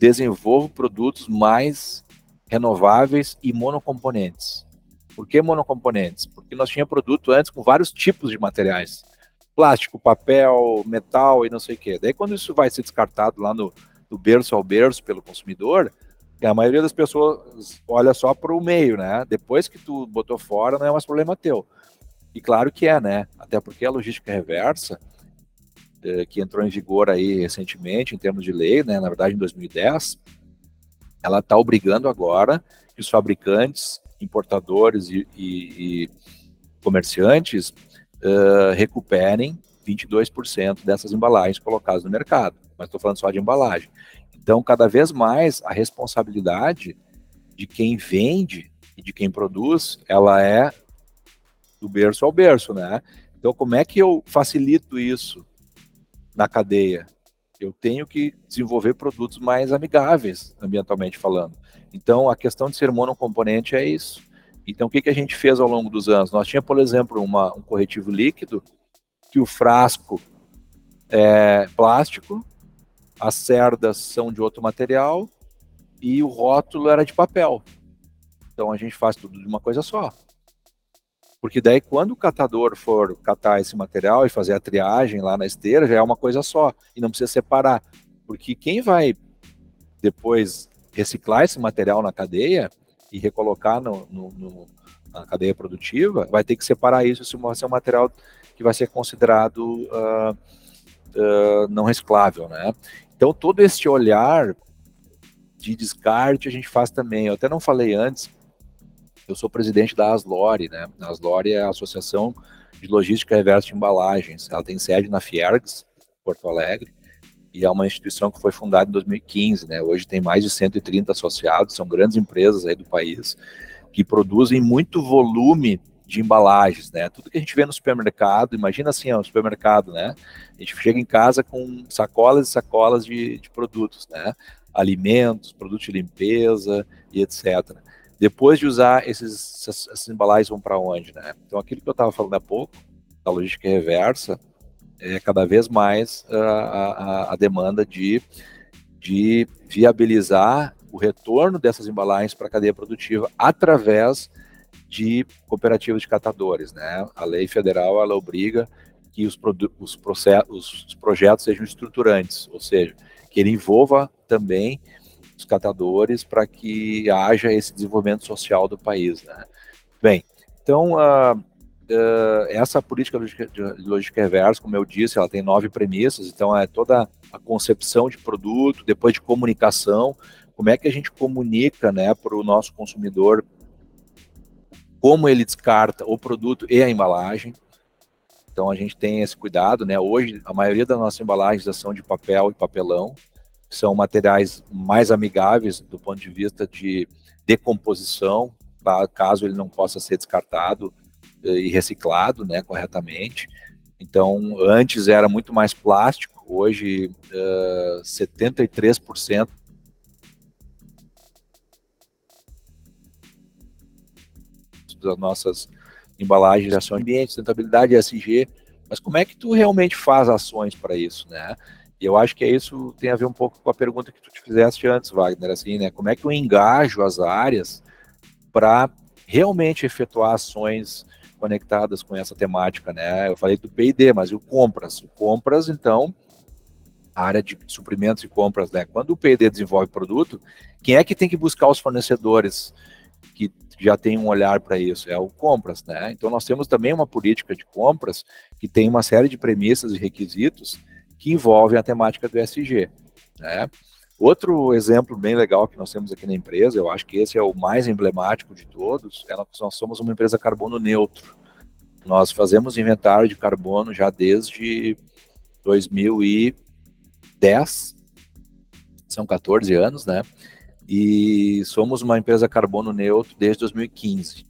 desenvolvo produtos mais renováveis e monocomponentes. Por que monocomponentes? Porque nós tínhamos produto antes com vários tipos de materiais. Plástico, papel, metal e não sei o quê. Daí quando isso vai ser descartado lá no do berço ao berço pelo consumidor, a maioria das pessoas olha só para o meio, né? Depois que tu botou fora, não é mais problema teu. E claro que é, né? Até porque a logística reversa, eh, que entrou em vigor aí recentemente, em termos de lei, né, na verdade em 2010, ela está obrigando agora que os fabricantes, importadores e, e, e comerciantes uh, recuperem 22% dessas embalagens colocadas no mercado. Mas estou falando só de embalagem. Então, cada vez mais a responsabilidade de quem vende e de quem produz, ela é do berço ao berço, né? Então, como é que eu facilito isso? Na cadeia. Eu tenho que desenvolver produtos mais amigáveis, ambientalmente falando. Então, a questão de ser monocomponente é isso. Então, o que, que a gente fez ao longo dos anos? Nós tínhamos, por exemplo, uma, um corretivo líquido que o frasco é plástico, as cerdas são de outro material e o rótulo era de papel. Então a gente faz tudo de uma coisa só. Porque daí quando o catador for catar esse material e fazer a triagem lá na esteira, já é uma coisa só e não precisa separar. Porque quem vai depois reciclar esse material na cadeia e recolocar no, no, no, na cadeia produtiva, vai ter que separar isso se é um material que vai ser considerado uh, uh, não reciclável, né? Então todo este olhar de descarte a gente faz também. Eu até não falei antes, eu sou presidente da Aslore, né? A Aslore é a Associação de Logística Reversa de Embalagens. Ela tem sede na Fiergs, Porto Alegre, e é uma instituição que foi fundada em 2015, né? Hoje tem mais de 130 associados, são grandes empresas aí do país que produzem muito volume de embalagens, né? Tudo que a gente vê no supermercado, imagina assim, ó, supermercado, né? A gente chega em casa com sacolas e sacolas de, de produtos, né? Alimentos, produtos de limpeza e etc. Depois de usar esses, essas, embalagens vão para onde, né? Então aquilo que eu estava falando há pouco, da logística reversa, é cada vez mais a, a, a demanda de, de viabilizar o retorno dessas embalagens para a cadeia produtiva através de cooperativas de catadores. Né? A lei federal ela obriga que os, os, os projetos sejam estruturantes, ou seja, que ele envolva também os catadores para que haja esse desenvolvimento social do país. Né? Bem, então uh, uh, essa política de logística reversa, como eu disse, ela tem nove premissas, então é toda a concepção de produto, depois de comunicação, como é que a gente comunica né, para o nosso consumidor como ele descarta o produto e a embalagem. Então a gente tem esse cuidado, né? Hoje a maioria das nossas embalagens são de papel e papelão, são materiais mais amigáveis do ponto de vista de decomposição, tá? caso ele não possa ser descartado eh, e reciclado, né, corretamente. Então antes era muito mais plástico, hoje uh, eh, 73% das nossas embalagens ação ambiente, sustentabilidade, ESG, mas como é que tu realmente faz ações para isso, né? E eu acho que é isso tem a ver um pouco com a pergunta que tu te fizeste antes, Wagner, assim, né? Como é que eu engajo as áreas para realmente efetuar ações conectadas com essa temática, né? Eu falei do P&D, mas o compras, o compras, então, a área de suprimentos e compras, né? Quando o P&D desenvolve produto, quem é que tem que buscar os fornecedores que já tem um olhar para isso, é o compras, né? Então nós temos também uma política de compras que tem uma série de premissas e requisitos que envolvem a temática do SG, né? Outro exemplo bem legal que nós temos aqui na empresa, eu acho que esse é o mais emblemático de todos, é nós somos uma empresa carbono neutro. Nós fazemos inventário de carbono já desde 2010, são 14 anos, né? e somos uma empresa carbono neutro desde 2015.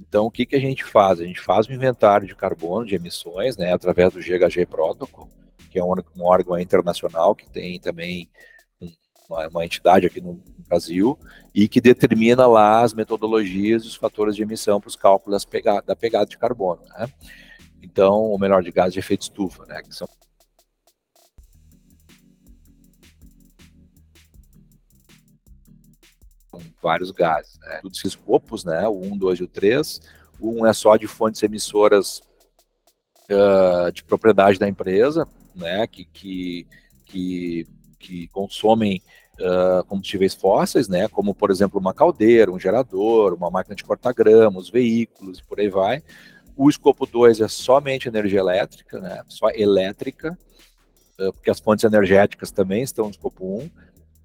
Então, o que, que a gente faz? A gente faz um inventário de carbono, de emissões, né, através do GHG Protocol, que é um, um órgão internacional que tem também uma, uma, entidade aqui no Brasil e que determina lá as metodologias e os fatores de emissão para os cálculos da pegada de carbono. Né? Então, ou melhor, de gás de efeito estufa, né, que são vários gases. Né? Todos esses escopos, né? o 1, 2 e o 3. O 1 é só de fontes emissoras uh, de propriedade da empresa, né? que, que, que, que consomem uh, combustíveis fósseis, né? como, por exemplo, uma caldeira, um gerador, uma máquina de cortar grama, os veículos e por aí vai. O escopo 2 é somente energia elétrica, né? só elétrica, porque as fontes energéticas também estão no escopo 1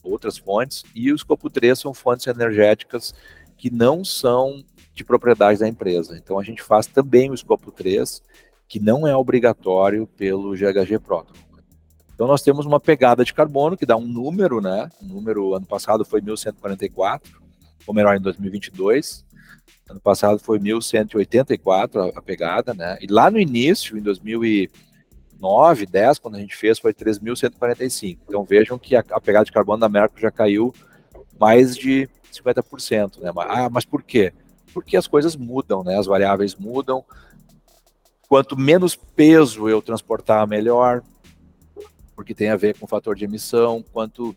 outras fontes, e o escopo 3 são fontes energéticas que não são de propriedade da empresa. Então a gente faz também o escopo 3, que não é obrigatório pelo GHG Protocol. Então nós temos uma pegada de carbono que dá um número, né? O número ano passado foi 1144, ou melhor, em 2022. Ano passado foi 1184 a, pegada, né? E lá no início, em 2000 9, 10, quando a gente fez, foi 3.145. Então vejam que a, pegada de carbono da Merco já caiu mais de 50%. Né? Ah, mas por quê? porque as coisas mudam, né? As variáveis mudam. Quanto menos peso eu transportar, melhor, porque tem a ver com o fator de emissão. Quanto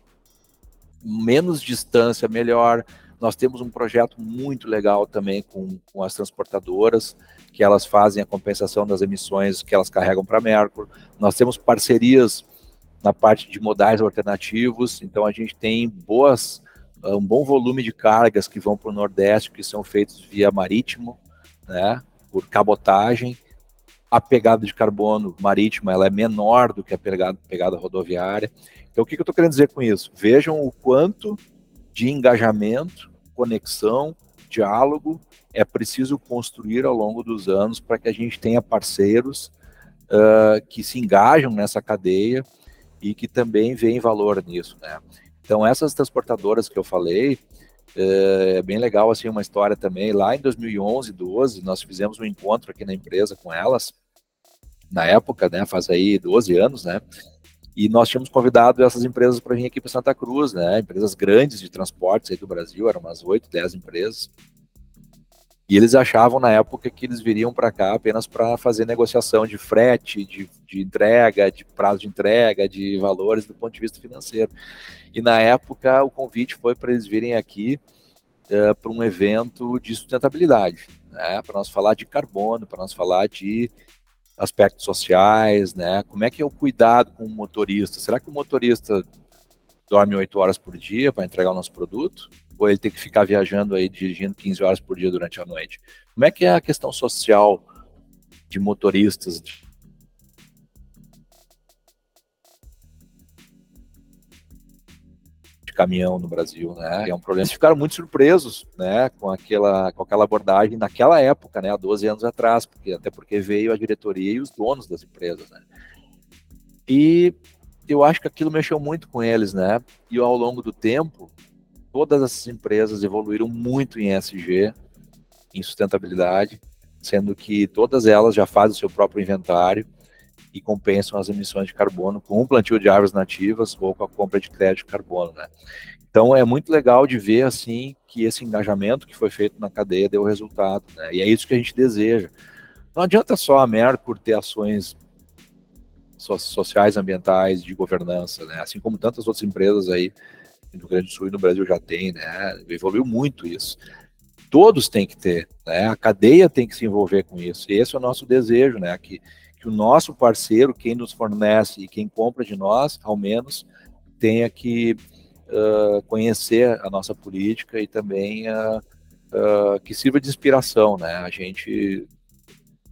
menos distância, melhor. Nós temos um projeto muito legal também com, com as transportadoras, que elas fazem a compensação das emissões que elas carregam para Mercury. Nós temos parcerias na parte de modais alternativos, então a gente tem boas, um bom volume de cargas que vão para o Nordeste, que são feitos via marítimo, né, por cabotagem. A pegada de carbono marítima ela é menor do que a pegada, pegada rodoviária. Então, o que, que eu estou querendo dizer com isso? Vejam o quanto de engajamento, conexão, diálogo é preciso construir ao longo dos anos para que a gente tenha parceiros uh, que se engajam nessa cadeia e que também veem valor nisso, né? Então, essas transportadoras que eu falei, é bem legal, assim, uma história também. Lá em 2011, 12, nós fizemos um encontro aqui na empresa com elas, na época, né, faz aí 12 anos, né, e nós tínhamos convidado essas empresas para vir aqui para Santa Cruz, né? Empresas grandes de transportes aí do Brasil, eram umas 8, 10 empresas. E eles achavam na época que eles viriam para cá apenas para fazer negociação de frete, de, de, entrega, de prazo de entrega, de valores do ponto de vista financeiro. E na época o convite foi para eles virem aqui uh, para um evento de sustentabilidade, né? para nós falar de carbono, para nós falar de aspectos sociais, né? Como é que é o cuidado com o motorista? Será que o motorista dorme oito horas por dia para entregar o nosso produto? Ou ele tem que ficar viajando aí, dirigindo 15 horas por dia durante a noite? Como é que é a questão social de motoristas, caminhão no Brasil, né? É um problema. Eles ficaram muito surpresos, né, com aquela, com aquela abordagem naquela época, né, há 12 anos atrás, porque até porque veio a diretoria e os donos das empresas, né? E eu acho que aquilo mexeu muito com eles, né? E ao longo do tempo, todas essas empresas evoluíram muito em SG, em sustentabilidade, sendo que todas elas já fazem o seu próprio inventário e compensam as emissões de carbono com o plantio de árvores nativas ou com a compra de crédito de carbono, né? Então é muito legal de ver assim que esse engajamento que foi feito na cadeia deu resultado, né? E é isso que a gente deseja. Não adianta só a Mercur ter ações sociais, ambientais, de governança, né? Assim como tantas outras empresas aí no Grande Sul e no Brasil já tem, né? Evoluiu muito isso. Todos têm que ter, né? A cadeia tem que se envolver com isso. E esse é o nosso desejo, né? Que que o nosso parceiro, quem nos fornece e quem compra de nós, ao menos, tenha que uh, conhecer a nossa política e também uh, uh, que sirva de inspiração, né? A gente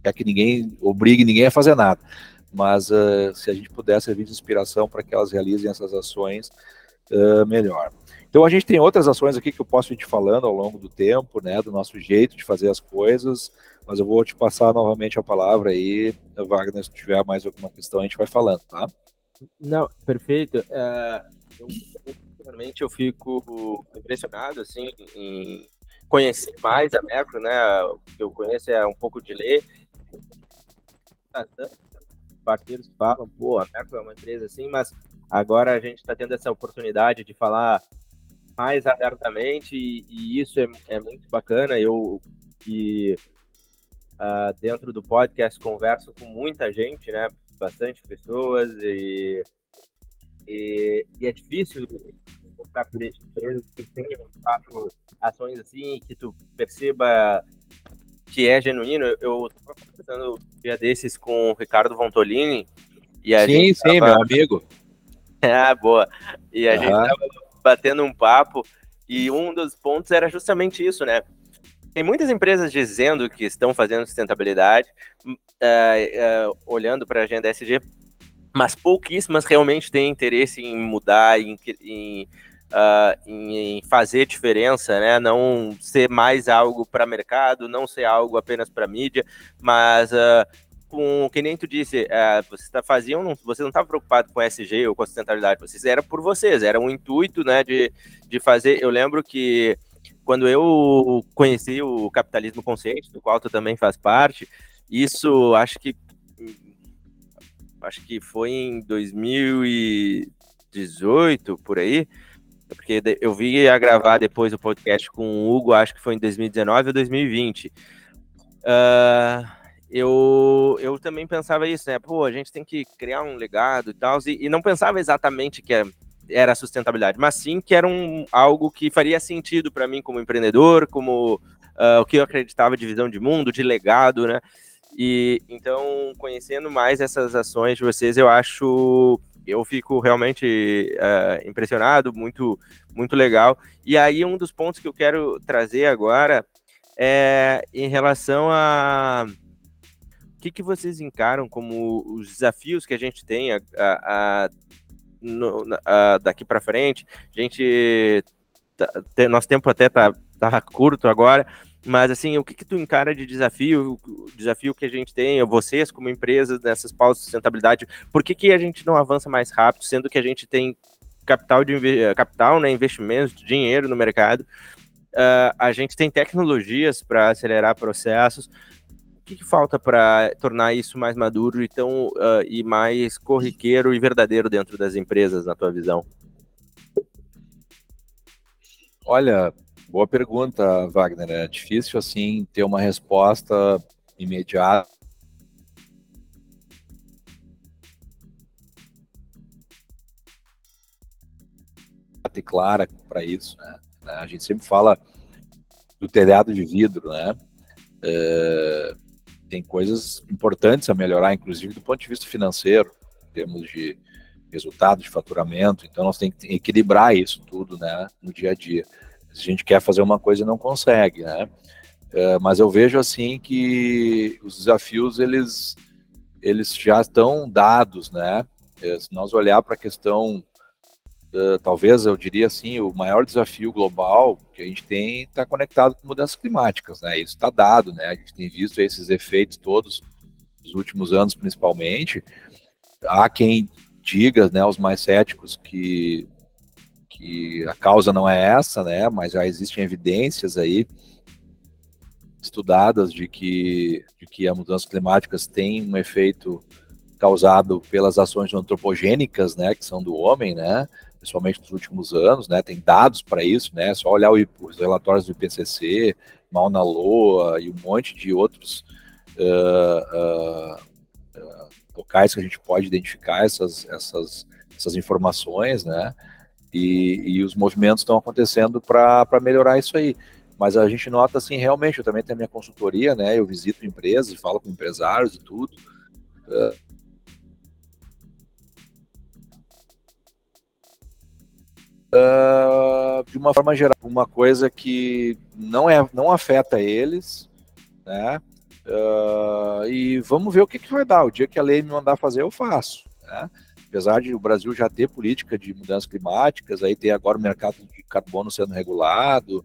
quer que ninguém obrigue ninguém a fazer nada, mas se a gente puder servir de inspiração para que elas realizem essas ações, melhor. Então a gente tem outras ações aqui que eu posso ir te falando ao longo do tempo, né, do nosso jeito de fazer as coisas, mas eu vou te passar novamente a palavra aí, Wagner, se tiver mais alguma questão, a gente vai falando, tá? Não, perfeito. É, eu, eu fico impressionado, assim, em conhecer mais a Mercury, né? O que eu conheço é um pouco de ler. Parceiros falam, pô, a Mercury é uma empresa assim, mas agora a gente está tendo essa oportunidade de falar mais abertamente e, e isso é, é, muito bacana. Eu que uh, dentro do podcast converso com muita gente, né? Bastante pessoas e, e, e é difícil encontrar clientes que tenham ações assim, que tu perceba que é genuíno. Eu estava conversando um dia desses com o Ricardo Vontolini. E a sim, gente sim, tava... meu amigo. ah, boa. E a uhum. gente estava batendo um papo e um dos pontos era justamente isso, né? Tem muitas empresas dizendo que estão fazendo sustentabilidade, uh, uh, olhando para a agenda SG, mas pouquíssimas realmente têm interesse em mudar, em, em, uh, em fazer diferença, né? Não ser mais algo para mercado, não ser algo apenas para mídia, mas com que nem tu disse, você tá, faziam, não, você não estava preocupado com SG ou com a sustentabilidade, vocês era por vocês, era um intuito, né, de, de fazer. Eu lembro que quando eu conheci o capitalismo consciente, do qual tu também faz parte, isso acho que acho que foi em 2018 por aí. porque eu vi a gravar depois o podcast com o Hugo, acho que foi em 2019 ou 2020. Uh, eu, eu também pensava isso, né? Pô, a gente tem que criar um legado e tal, e, e não pensava exatamente que era sustentabilidade, mas sim que era um, algo que faria sentido para mim como empreendedor, como uh, o que eu acreditava de visão de mundo, de legado, né? E então, conhecendo mais essas ações de vocês, eu acho, eu fico realmente uh, impressionado, muito, muito legal. E aí, um dos pontos que eu quero trazer agora é em relação a o que, que vocês encaram como os desafios que a gente tem a, a, a, no, a daqui para frente. A gente, tá, nosso tempo até tá, tá curto agora, mas assim, o que, que tu encara de desafio, o desafio que a gente tem, vocês como empresas nessas pausas de sustentabilidade, por que, que a gente não avança mais rápido, sendo que a gente tem capital de capital, né, investimentos, dinheiro no mercado, uh, a gente tem tecnologias para acelerar processos. Que, que falta para tornar isso mais maduro e, tão, uh, e mais corriqueiro e verdadeiro dentro das empresas, na tua visão? Olha, Boa pergunta, Wagner. É difícil assim ter uma resposta imediata. clara para isso, né? A gente sempre fala do telhado de vidro, né? É, tem coisas importantes a melhorar, inclusive do ponto de vista financeiro, em termos de resultado, de faturamento. Então, nós temos que equilibrar isso tudo, né, no dia a dia a gente quer fazer uma coisa e não consegue, né? É, mas eu vejo assim que os desafios eles eles já estão dados, né? É, se nós olhar para a questão, uh, talvez eu diria assim, o maior desafio global que a gente tem está conectado com mudanças climáticas, né? Isso está dado, né? A gente tem visto esses efeitos todos nos últimos anos, principalmente. Há quem diga, né, os mais céticos, que que a causa não é essa, né? Mas já existem evidências aí estudadas de que, de que as mudanças climáticas têm um efeito causado pelas ações antropogênicas, né, que são do homem, né, principalmente nos últimos anos, né, tem dados para isso, né, só olhar os relatórios do IPCC, Mauna Loa e um monte de outros uh, uh, uh, locais que a gente pode identificar essas, essas, essas informações, né, e, e os movimentos estão acontecendo para melhorar isso aí. Mas a gente nota assim, realmente, eu também tenho a minha consultoria, né? Eu visito empresas, falo com empresários e tudo. Uh, de uma forma geral, uma coisa que não é não afeta eles, né? Uh, e vamos ver o que, que vai dar. O dia que a lei me mandar fazer, eu faço. Né? apesar de o Brasil já ter política de mudanças climáticas, aí ter agora o mercado de carbono sendo regulado,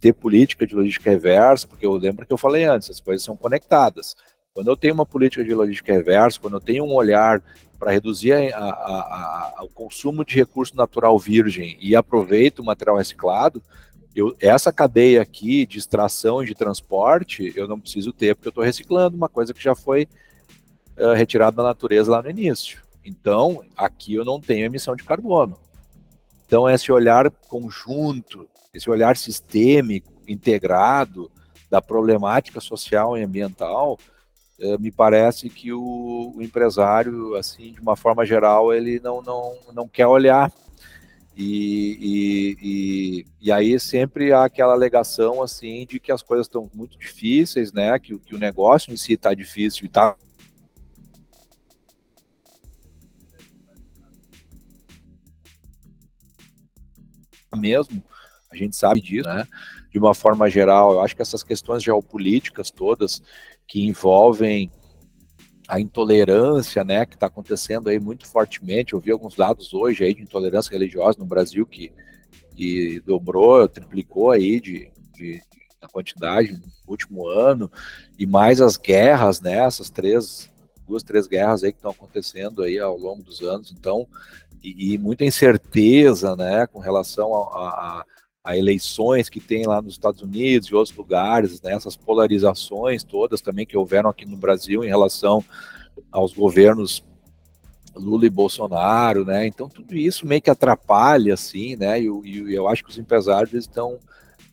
ter política de logística reversa, porque eu lembro que eu falei antes, as coisas são conectadas. Quando eu tenho uma política de logística reversa, quando eu tenho um olhar para reduzir a, a, a, o consumo de recurso natural virgem e aproveito o material reciclado, eu, essa cadeia aqui de extração e de transporte, eu não preciso ter, porque eu estou reciclando uma coisa que já foi uh, retirada da natureza lá no início. Então, aqui eu não tenho emissão de carbono. Então, esse olhar conjunto, esse olhar sistêmico, integrado da problemática social e ambiental, me parece que o, o, empresário, assim, de uma forma geral, ele não, não, não quer olhar. E, e, e, e aí sempre há aquela alegação, assim, de que as coisas estão muito difíceis, né, que, que o negócio em si está difícil e está mesmo, a gente sabe disso, né? De uma forma geral, eu acho que essas questões geopolíticas todas que envolvem a intolerância, né, que está acontecendo aí muito fortemente. Eu vi alguns dados hoje aí de intolerância religiosa no Brasil que, que dobrou, triplicou aí de, de, de quantidade no último ano, e mais as guerras, né, essas três, duas, três guerras aí que estão acontecendo aí ao longo dos anos. Então, e, e muita incerteza, né, com relação a, a, eleições que tem lá nos Estados Unidos e outros lugares, né, essas polarizações todas também que houveram aqui no Brasil em relação aos governos Lula e Bolsonaro, né? Então tudo isso meio que atrapalha, assim, né? E, e eu acho que os empresários estão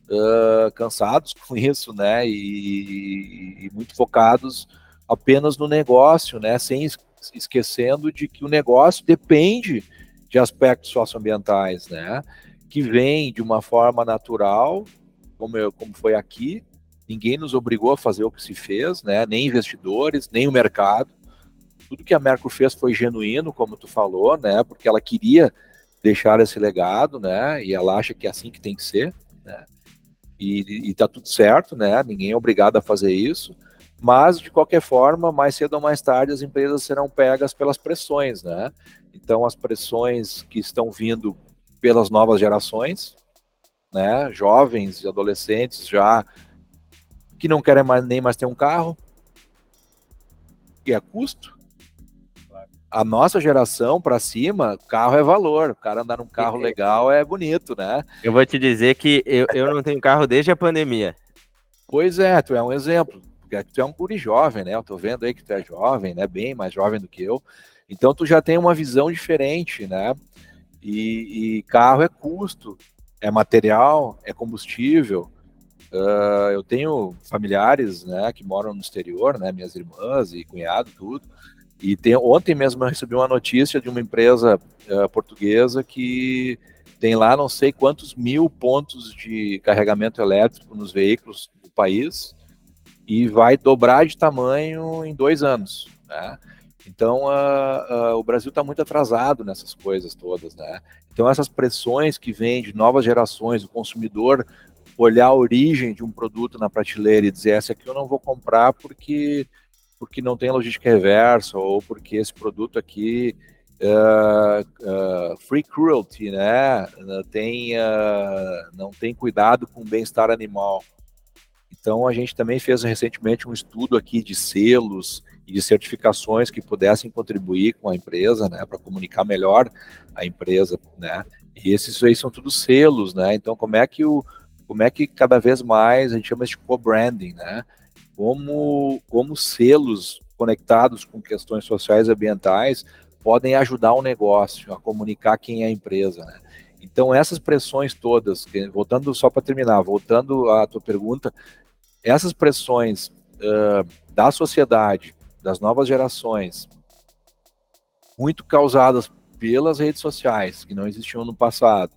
uh, cansados com isso, né? E, e, muito focados apenas no negócio, né? Sem esquecendo de que o negócio depende de aspectos socioambientais, né? Que vem de uma forma natural, como, eu, como foi aqui. Ninguém nos obrigou a fazer o que se fez, né? Nem investidores, nem o mercado tudo que a Mercury fez foi genuíno, como tu falou, né? Porque ela queria deixar esse legado, né? E ela acha que é assim que tem que ser, né? E, e tá tudo certo, né? Ninguém é obrigado a fazer isso. Mas, de qualquer forma, mais cedo ou mais tarde, as empresas serão pegas pelas pressões, né? Então, as pressões que estão vindo pelas novas gerações, né? Jovens e adolescentes já que não querem mais, nem mais ter um carro, que é custo, a nossa geração para cima, carro é valor. O cara andar num carro legal é bonito, né? Eu vou te dizer que eu, eu não tenho carro desde a pandemia. Pois é, tu é um exemplo. Porque tu é um guri jovem, né? Eu tô vendo aí que tu é jovem, né? Bem mais jovem do que eu. Então tu já tem uma visão diferente, né? E, e carro é custo, é material, é combustível. Uh, eu tenho familiares, né, que moram no exterior, né? Minhas irmãs e cunhado, tudo e tem, ontem mesmo eu recebi uma notícia de uma empresa uh, portuguesa que tem lá não sei quantos mil pontos de carregamento elétrico nos veículos do país e vai dobrar de tamanho em dois anos. Né? Então o Brasil está muito atrasado nessas coisas todas. Né? Então essas pressões que vêm de novas gerações, o consumidor olhar a origem de um produto na prateleira e dizer essa aqui eu não vou comprar porque porque não tem logística reversa ou porque esse produto aqui uh, uh, free cruelty, né? Tem, uh, não tem cuidado com o bem-estar animal. Então a gente também fez recentemente um estudo aqui de selos e de certificações que pudessem contribuir com a empresa, né, para comunicar melhor a empresa, né? E esses aí são todos selos, né? Então como é que o como é que cada vez mais a gente chama de co-branding, né? como, como selos conectados com questões sociais e ambientais podem ajudar o negócio a comunicar quem é a empresa. Né? Então, essas pressões todas, voltando só para terminar, voltando à tua pergunta, essas pressões uh, da sociedade, das novas gerações, muito causadas pelas redes sociais, que não existiam no passado,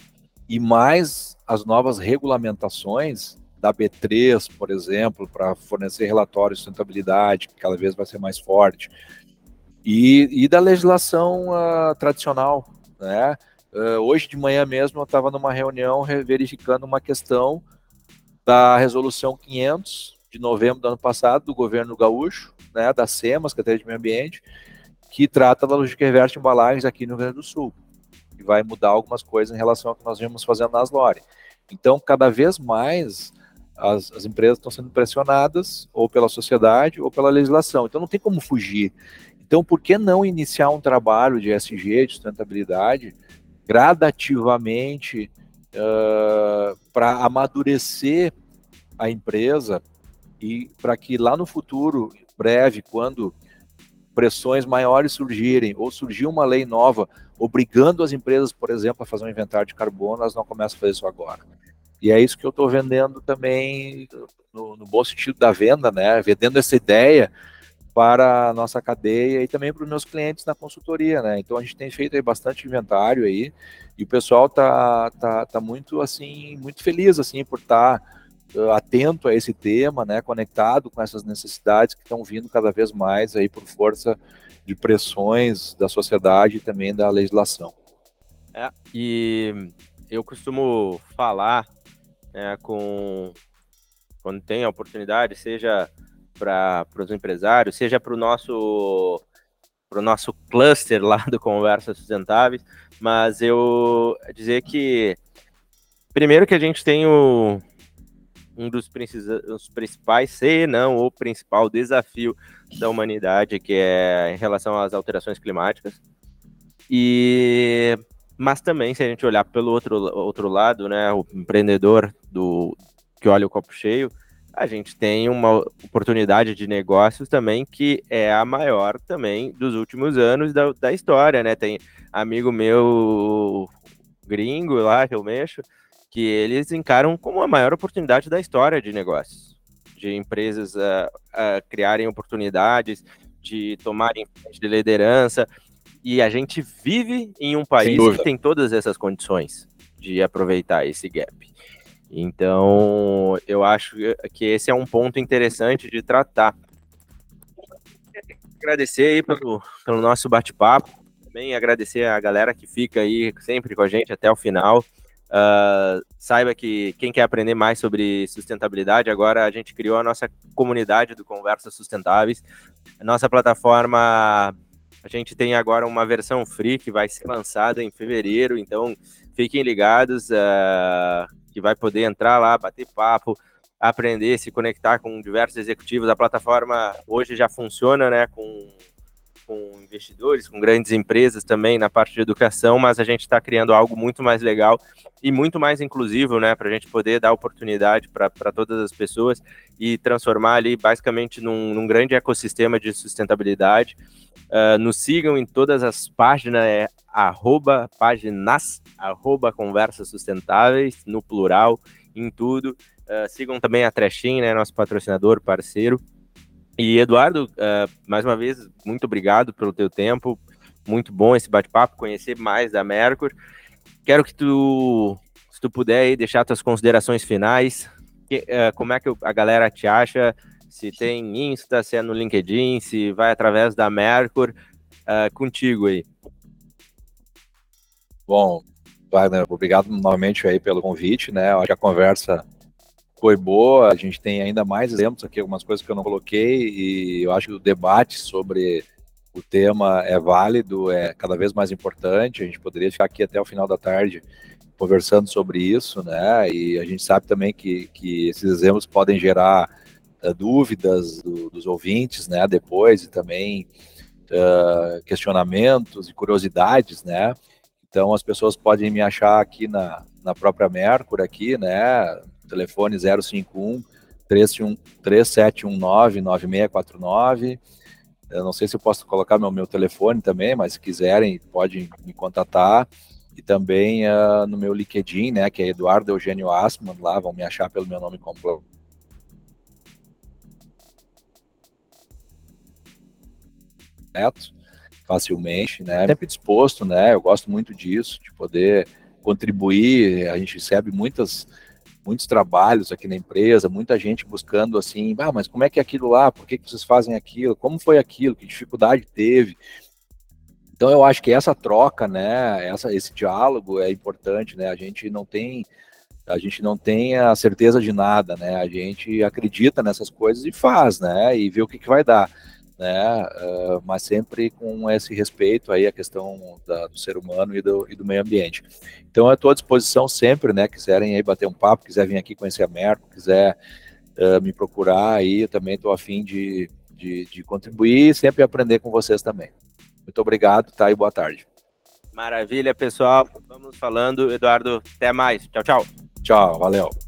e mais as novas regulamentações, da B3, por exemplo, para fornecer relatórios de sustentabilidade, que cada vez vai ser mais forte, e, e da legislação uh, tradicional. Né? Uh, hoje de manhã mesmo eu estava numa reunião verificando uma questão da resolução 500 de novembro do ano passado do governo gaúcho, né, da SEMA, Secretaria de Meio Ambiente, que trata da logística reversa de embalagens aqui no Rio Grande do Sul. E vai mudar algumas coisas em relação ao que nós vimos fazendo nas Lore. Então, cada vez mais as, as empresas estão sendo pressionadas ou pela sociedade ou pela legislação. Então não tem como fugir. Então, por que não iniciar um trabalho de SG, de sustentabilidade, gradativamente uh, para amadurecer a empresa e para que lá no futuro, breve, quando pressões maiores surgirem ou surgir uma lei nova obrigando as empresas, por exemplo, a fazer um inventário de carbono, elas não começam a fazer isso agora. E é isso que eu estou vendendo também, no, no, bom sentido da venda, né? Vendendo essa ideia para a nossa cadeia e também para os meus clientes na consultoria, né? Então a gente tem feito aí bastante inventário aí e o pessoal tá, tá, tá muito assim, muito feliz assim por estar tá, uh, atento a esse tema, né? Conectado com essas necessidades que estão vindo cada vez mais aí por força de pressões da sociedade e também da legislação. É, e eu costumo falar né, com quando tem a oportunidade, seja para os empresários, seja para o nosso para o nosso cluster lá do Conversas Sustentáveis, mas eu dizer que primeiro que a gente tem o, um dos principais, se não o principal desafio da humanidade, que é em relação às alterações climáticas. E mas também, se a gente olhar pelo outro, outro lado, né, o empreendedor do que olha o copo cheio, a gente tem uma oportunidade de negócios também que é a maior também dos últimos anos da, da história, né? Tem amigo meu gringo lá que eu mexo, que eles encaram como a maior oportunidade da história de negócios, de empresas uh, uh, criarem oportunidades, de tomarem de liderança, e a gente vive em um país que tem todas essas condições de aproveitar esse gap. Então, eu acho que esse é um ponto interessante de tratar. Agradecer aí pelo, pelo nosso bate-papo, também agradecer a galera que fica aí sempre com a gente até o final. Uh, saiba que quem quer aprender mais sobre sustentabilidade, agora a gente criou a nossa comunidade do Conversas Sustentáveis. A nossa plataforma, a gente tem agora uma versão free que vai ser lançada em fevereiro, então fiquem ligados. Uh, que vai poder entrar lá, bater papo, aprender, se conectar com diversos executivos. A plataforma hoje já funciona, né, com, com investidores, com grandes empresas também na parte de educação, mas a gente está criando algo muito mais legal e muito mais inclusivo, né, para a gente poder dar oportunidade para todas as pessoas e transformar ali basicamente num, num grande ecossistema de sustentabilidade. Uh, nos sigam em todas as páginas, é arroba páginas, arroba conversas sustentáveis, no plural, em tudo. Uh, sigam também a Trechin, né, nosso patrocinador, parceiro. E Eduardo, uh, mais uma vez, muito obrigado pelo teu tempo. Muito bom esse bate-papo, conhecer mais da Mercur. Quero que tu, se tu puder aí, deixar tuas considerações finais. Que, uh, como é que a galera te acha? Se tem Insta, se é no LinkedIn, se vai através da Mercur. contigo aí. Bom, Wagner, obrigado novamente aí pelo convite, né? Acho que a conversa foi boa, a gente tem ainda mais exemplos aqui, algumas coisas que eu não coloquei, e eu acho que o debate sobre o tema é válido, é cada vez mais importante, a gente poderia ficar aqui até o final da tarde conversando sobre isso, né? E a gente sabe também que, que esses exemplos podem gerar uh, dúvidas do, dos ouvintes, né? Depois, e também uh, questionamentos e curiosidades, né? Então as pessoas podem me achar aqui na, na própria Mercury aqui, né? Telefone 051 3719 9649. Eu não sei se eu posso colocar meu, meu telefone também, mas se quiserem, podem me contatar. E também uh, no meu LinkedIn, né, que é Eduardo Eugênio Asman, lá vão me achar pelo meu nome completo. facilmente, né? Sempre disposto, né? Eu gosto muito disso, de poder contribuir. A gente recebe muitas muitos trabalhos aqui na empresa, muita gente buscando assim, ah, mas como é que é aquilo lá? Por que, que vocês fazem aquilo? Como foi aquilo? Que dificuldade teve? Então eu acho que essa troca, né, essa, esse diálogo é importante, né? A gente não tem a gente não tem a certeza de nada, né? A gente acredita nessas coisas e faz, né? E vê o que, que vai dar né? Uh, mas sempre com esse respeito aí à questão da, do ser humano e do, e do, meio ambiente. Então, eu estou à disposição sempre, né? Quiserem aí bater um papo, quiser vir aqui conhecer a Merco, quiser uh, me procurar aí, eu também estou afim de, de, de contribuir e sempre aprender com vocês também. Muito obrigado, tá? E boa tarde. Maravilha, pessoal. Vamos falando, Eduardo. Até mais. Tchau, tchau. Tchau, valeu.